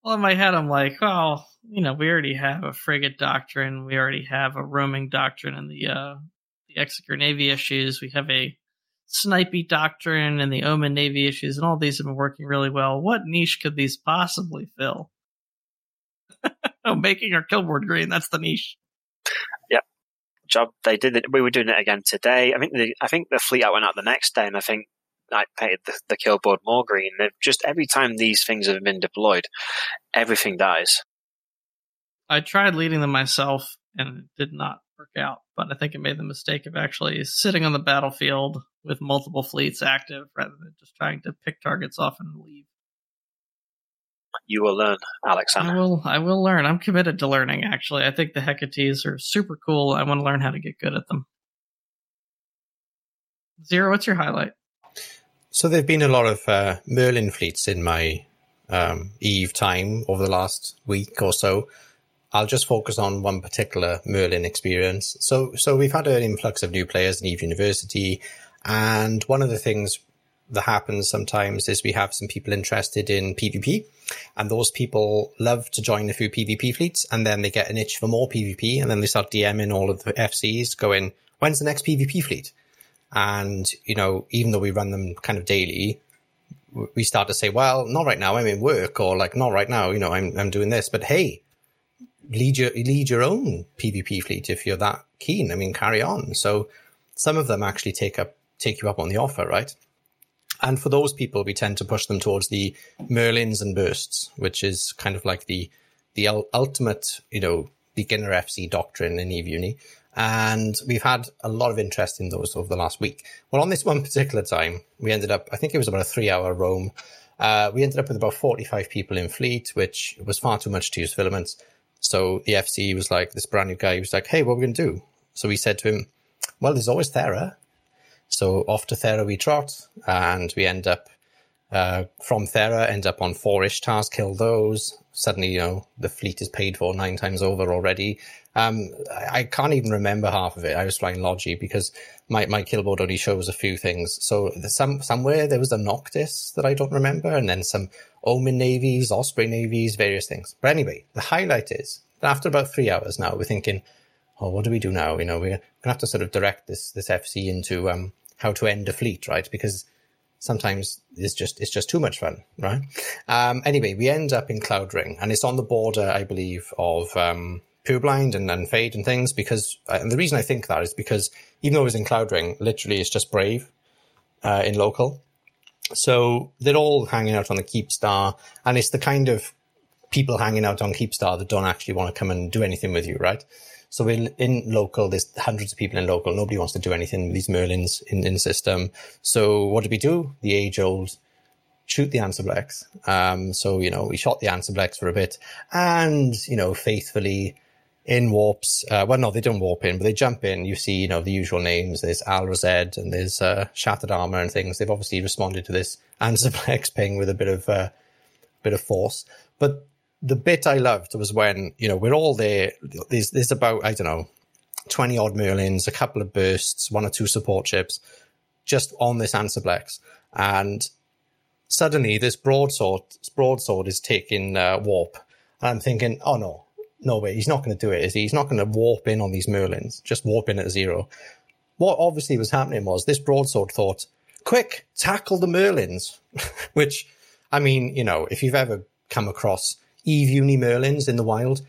Well, in my head, I'm like, oh, you know, we already have a frigate doctrine, we already have a roaming doctrine in the uh, the Exeter Navy issues. We have a snipey doctrine and the Omen Navy issues, and all these have been working really well. What niche could these possibly fill? oh, making our killboard green. That's the niche. Yep. Job. They did it. We were doing it again today. I think the I think the fleet out went out the next day, and I think I painted the, the killboard more green. They've just every time these things have been deployed, everything dies. I tried leading them myself, and it did not work out. But I think it made the mistake of actually sitting on the battlefield with multiple fleets active rather than just trying to pick targets off and leave. You will learn, Alexander. I will. I will learn. I'm committed to learning. Actually, I think the Hecates are super cool. I want to learn how to get good at them. Zero, what's your highlight? So there've been a lot of uh, Merlin fleets in my um, Eve time over the last week or so. I'll just focus on one particular Merlin experience. So, so we've had an influx of new players in Eve University, and one of the things that happens sometimes is we have some people interested in PvP, and those people love to join a few PvP fleets, and then they get an itch for more PvP, and then they start DMing all of the FCs, going, "When's the next PvP fleet?" And you know, even though we run them kind of daily, we start to say, "Well, not right now. I'm in work," or like, "Not right now. You know, I'm I'm doing this." But hey, lead your lead your own PvP fleet if you're that keen. I mean, carry on. So some of them actually take up take you up on the offer, right? And for those people, we tend to push them towards the Merlins and bursts, which is kind of like the the ultimate, you know, beginner FC doctrine in Eve Uni. And we've had a lot of interest in those over the last week. Well, on this one particular time, we ended up, I think it was about a three hour roam. Uh, we ended up with about 45 people in fleet, which was far too much to use filaments. So the FC was like, this brand new guy, he was like, hey, what are we going to do? So we said to him, well, there's always Thera. So off to Thera we trot, and we end up uh, from Thera, end up on four ish Ishtars, kill those. Suddenly, you know, the fleet is paid for nine times over already. Um, I, can't even remember half of it. I was flying Logi because my, my killboard only shows a few things. So some somewhere there was a Noctis that I don't remember, and then some Omen navies, Osprey navies, various things. But anyway, the highlight is that after about three hours now, we're thinking, oh, what do we do now? You know, we're gonna have to sort of direct this this FC into um, how to end a fleet, right? Because sometimes it's just it's just too much fun, right? Um, anyway, we end up in Cloud Ring, and it's on the border, I believe, of um, Pure Blind and, and Fade and things. Because uh, and the reason I think that is because even though it was in Cloud Ring, literally it's just Brave uh, in local. So they're all hanging out on the Keep Star, and it's the kind of people hanging out on Keep Star that don't actually want to come and do anything with you, right? So we're in local, there's hundreds of people in local. Nobody wants to do anything with these Merlins in, in system. So what did we do? The age old shoot the Ansiblex. Um, so, you know, we shot the Ansiblex for a bit and, you know, faithfully in warps. Uh, well, no, they don't warp in, but they jump in. You see, you know, the usual names. There's Alrazed and there's uh, Shattered Armor and things. They've obviously responded to this Ansiblex ping with a bit of uh, bit of force. But the bit I loved was when, you know, we're all there. There's, there's about, I don't know, 20 odd Merlins, a couple of bursts, one or two support ships just on this Ansiblex. And suddenly this broadsword, broadsword is taking uh, warp. And I'm thinking, oh no, no way, he's not going to do it, is he? He's not going to warp in on these Merlins, just warp in at zero. What obviously was happening was this broadsword thought, quick, tackle the Merlins, which, I mean, you know, if you've ever come across Eve Uni Merlins in the wild,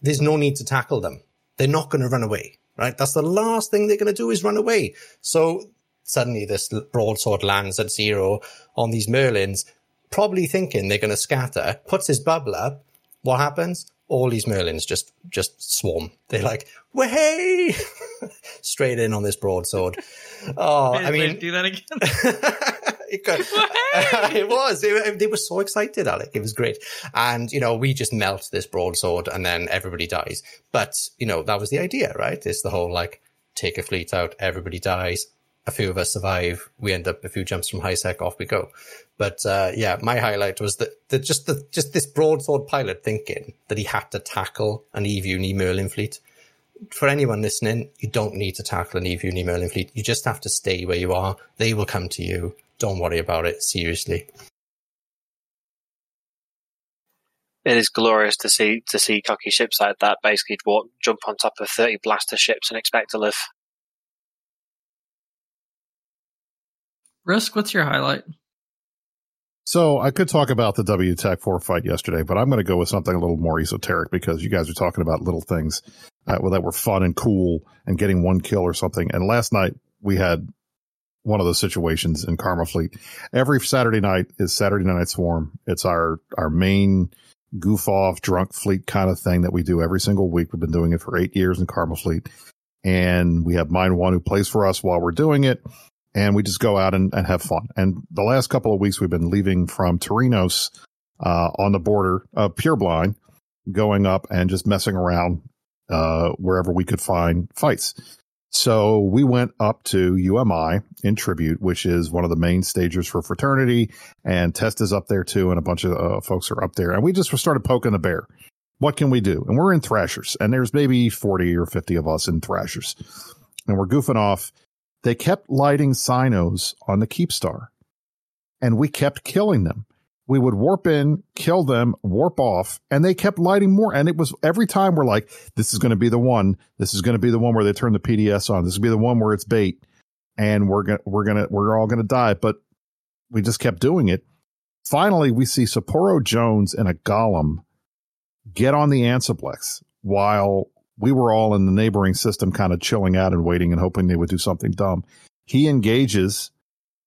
there's no need to tackle them. They're not going to run away, right? That's the last thing they're going to do is run away. So suddenly this broadsword lands at zero on these Merlins, probably thinking they're going to scatter, puts his bubble up. What happens? All these Merlins just, just swarm. They're like, way straight in on this broadsword. Oh, I mean, do that again. it, it was. It, they were so excited, Alec. It was great. And, you know, we just melt this broadsword and then everybody dies. But, you know, that was the idea, right? It's the whole like, take a fleet out, everybody dies. A few of us survive. We end up a few jumps from high sec, off we go. But uh, yeah, my highlight was that, that just the just this broadsword pilot thinking that he had to tackle an Eve Uni Merlin fleet for anyone listening, you don't need to tackle an Eve Uni Merlin fleet. You just have to stay where you are. They will come to you. Don't worry about it. Seriously. It is glorious to see to see cocky ships like that basically walk, jump on top of thirty blaster ships and expect to live. Brisc, what's your highlight? So I could talk about the W Tech 4 fight yesterday, but I'm going to go with something a little more esoteric because you guys are talking about little things uh, that were fun and cool and getting one kill or something. And last night we had one of those situations in Karma Fleet. Every Saturday night is Saturday Night Swarm. It's our, our main goof off drunk fleet kind of thing that we do every single week. We've been doing it for eight years in Karma Fleet. And we have Mind One who plays for us while we're doing it and we just go out and, and have fun. And the last couple of weeks, we've been leaving from Torrinos uh, on the border of Blind, going up and just messing around uh, wherever we could find fights. So we went up to UMI in Tribute, which is one of the main stagers for Fraternity, and Test is up there too, and a bunch of uh, folks are up there. And we just started poking the bear. What can we do? And we're in Thrashers, and there's maybe 40 or 50 of us in Thrashers. And we're goofing off they kept lighting Cynos on the Keepstar and we kept killing them. We would warp in, kill them, warp off, and they kept lighting more. And it was every time we're like, this is going to be the one. This is going to be the one where they turn the PDS on. This will be the one where it's bait. And we're to, we're to, we're all going to die. But we just kept doing it. Finally, we see Sapporo Jones and a golem get on the Ansiblex while we were all in the neighboring system kind of chilling out and waiting and hoping they would do something dumb. He engages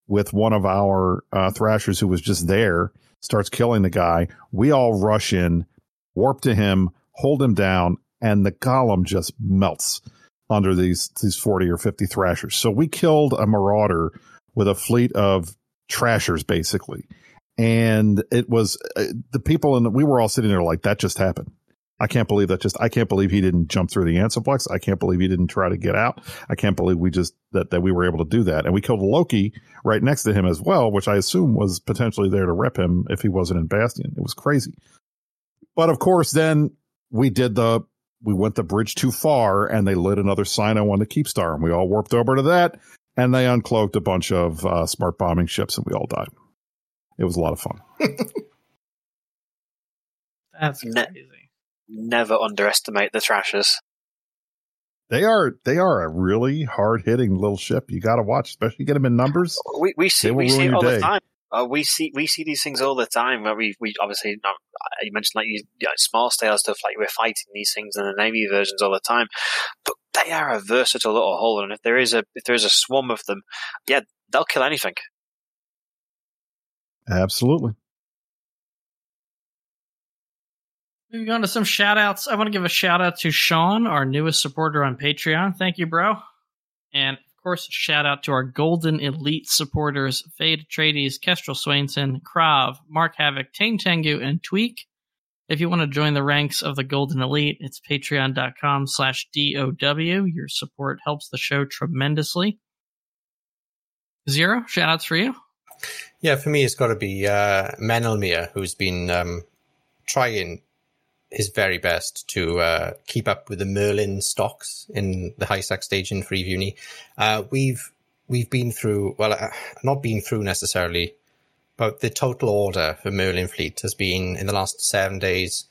with one of our uh, thrashers who was just there, starts killing the guy. We all rush in, warp to him, hold him down, and the golem just melts under these these 40 or 50 thrashers. So we killed a marauder with a fleet of trashers basically. And it was uh, the people and we were all sitting there like that just happened. I can't believe that just, I can't believe he didn't jump through the Ansiblex. I can't believe he didn't try to get out. I can't believe we just, that, that we were able to do that. And we killed Loki right next to him as well, which I assume was potentially there to rep him if he wasn't in Bastion. It was crazy. But of course, then we did the, we went the bridge too far and they lit another Cyno on the Keepstar and we all warped over to that and they uncloaked a bunch of uh, smart bombing ships and we all died. It was a lot of fun. That's crazy never underestimate the Thrashers. They are they are a really hard hitting little ship. You got to watch, especially get them in numbers. We we see we see it all day. the time. Uh, we see we see these things all the time. Where we we obviously not, you mentioned like you, you know, small scale stuff like we're fighting these things in the navy versions all the time, but they are a versatile little hull. And if there is a if there is a swarm of them, yeah, they'll kill anything. Absolutely. Moving on to some shout outs. I want to give a shout out to Sean, our newest supporter on Patreon. Thank you, bro. And of course, shout out to our Golden Elite supporters Fade Atreides, Kestrel Swainson, Krav, Mark Havoc, Tang Tengu, and Tweak. If you want to join the ranks of the Golden Elite, it's patreon.com slash DOW. Your support helps the show tremendously. Zero, shout outs for you. Yeah, for me, it's got to be uh, Menelmir, who's been um, trying his very best to uh, keep up with the Merlin stocks in the high sec staging for Eve Uni. Uh, we've we've been through well, uh, not been through necessarily, but the total order for Merlin fleet has been in the last seven days,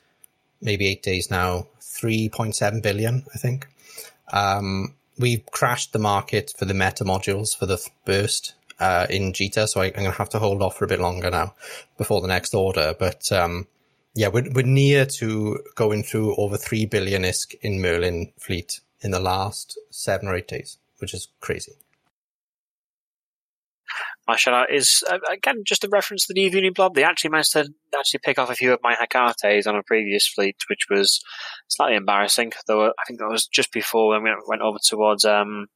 maybe eight days now, three point seven billion, I think. Um, we've crashed the market for the meta modules for the burst uh, in Jita, so I, am going to have to hold off for a bit longer now before the next order. But um, yeah, we're, we're near to going through over 3 billion ISK in Merlin fleet in the last seven or eight days, which is crazy. My shout out is uh, again just a reference to the Eve Blob. They actually managed to actually pick off a few of my Hecates on a previous fleet, which was slightly embarrassing. Though I think that was just before when we went over towards um,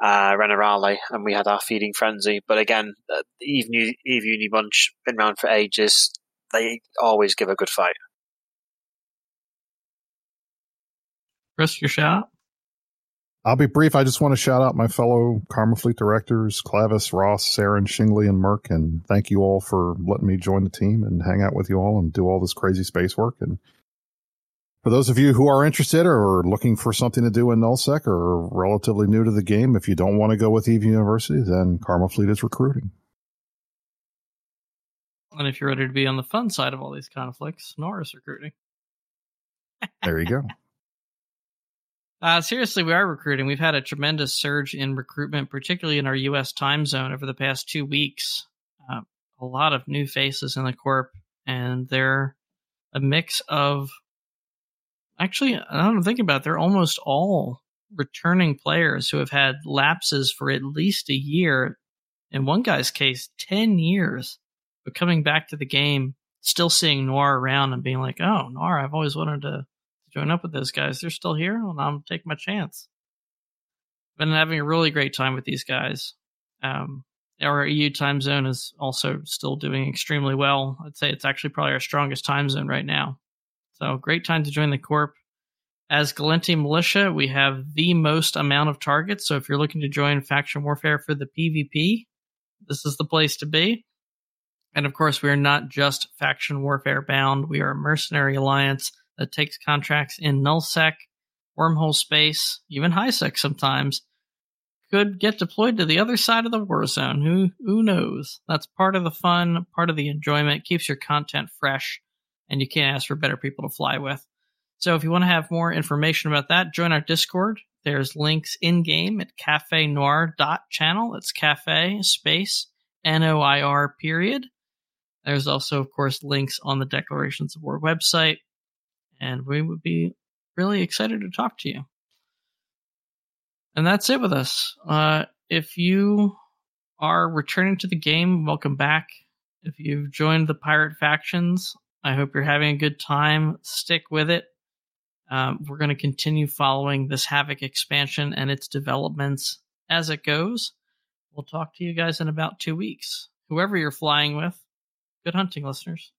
uh, Renerale and we had our feeding frenzy. But again, uh, Eve, Eve Uni bunch been around for ages they always give a good fight. Chris, your shout I'll be brief. I just want to shout out my fellow Karma Fleet directors, Clavis, Ross, Saren, Shingley, and Merck, and thank you all for letting me join the team and hang out with you all and do all this crazy space work. And for those of you who are interested or looking for something to do in NullSec or relatively new to the game, if you don't want to go with Eve University, then Karma Fleet is recruiting. And if you're ready to be on the fun side of all these conflicts, Norris recruiting. there you go. Uh, seriously, we are recruiting. We've had a tremendous surge in recruitment, particularly in our U.S. time zone over the past two weeks. Uh, a lot of new faces in the corp, and they're a mix of. Actually, I don't think about it, they're almost all returning players who have had lapses for at least a year. In one guy's case, 10 years, but coming back to the game, still seeing Noir around and being like, oh, Noir, I've always wanted to join up with those guys. They're still here. Well, I'm taking my chance. Been having a really great time with these guys. Um, our EU time zone is also still doing extremely well. I'd say it's actually probably our strongest time zone right now. So great time to join the Corp. As Gallente Militia, we have the most amount of targets. So if you're looking to join faction warfare for the PvP, this is the place to be. And of course, we are not just faction warfare bound. We are a mercenary alliance that takes contracts in nullsec, wormhole space, even highsec sometimes. Could get deployed to the other side of the war zone. Who who knows? That's part of the fun, part of the enjoyment. Keeps your content fresh, and you can't ask for better people to fly with. So if you want to have more information about that, join our Discord. There's links in game at cafenoir.channel. It's cafe space N O I R period. There's also, of course, links on the Declarations of War website, and we would be really excited to talk to you. And that's it with us. Uh, if you are returning to the game, welcome back. If you've joined the pirate factions, I hope you're having a good time. Stick with it. Um, we're going to continue following this Havoc expansion and its developments as it goes. We'll talk to you guys in about two weeks. Whoever you're flying with, good hunting, listeners.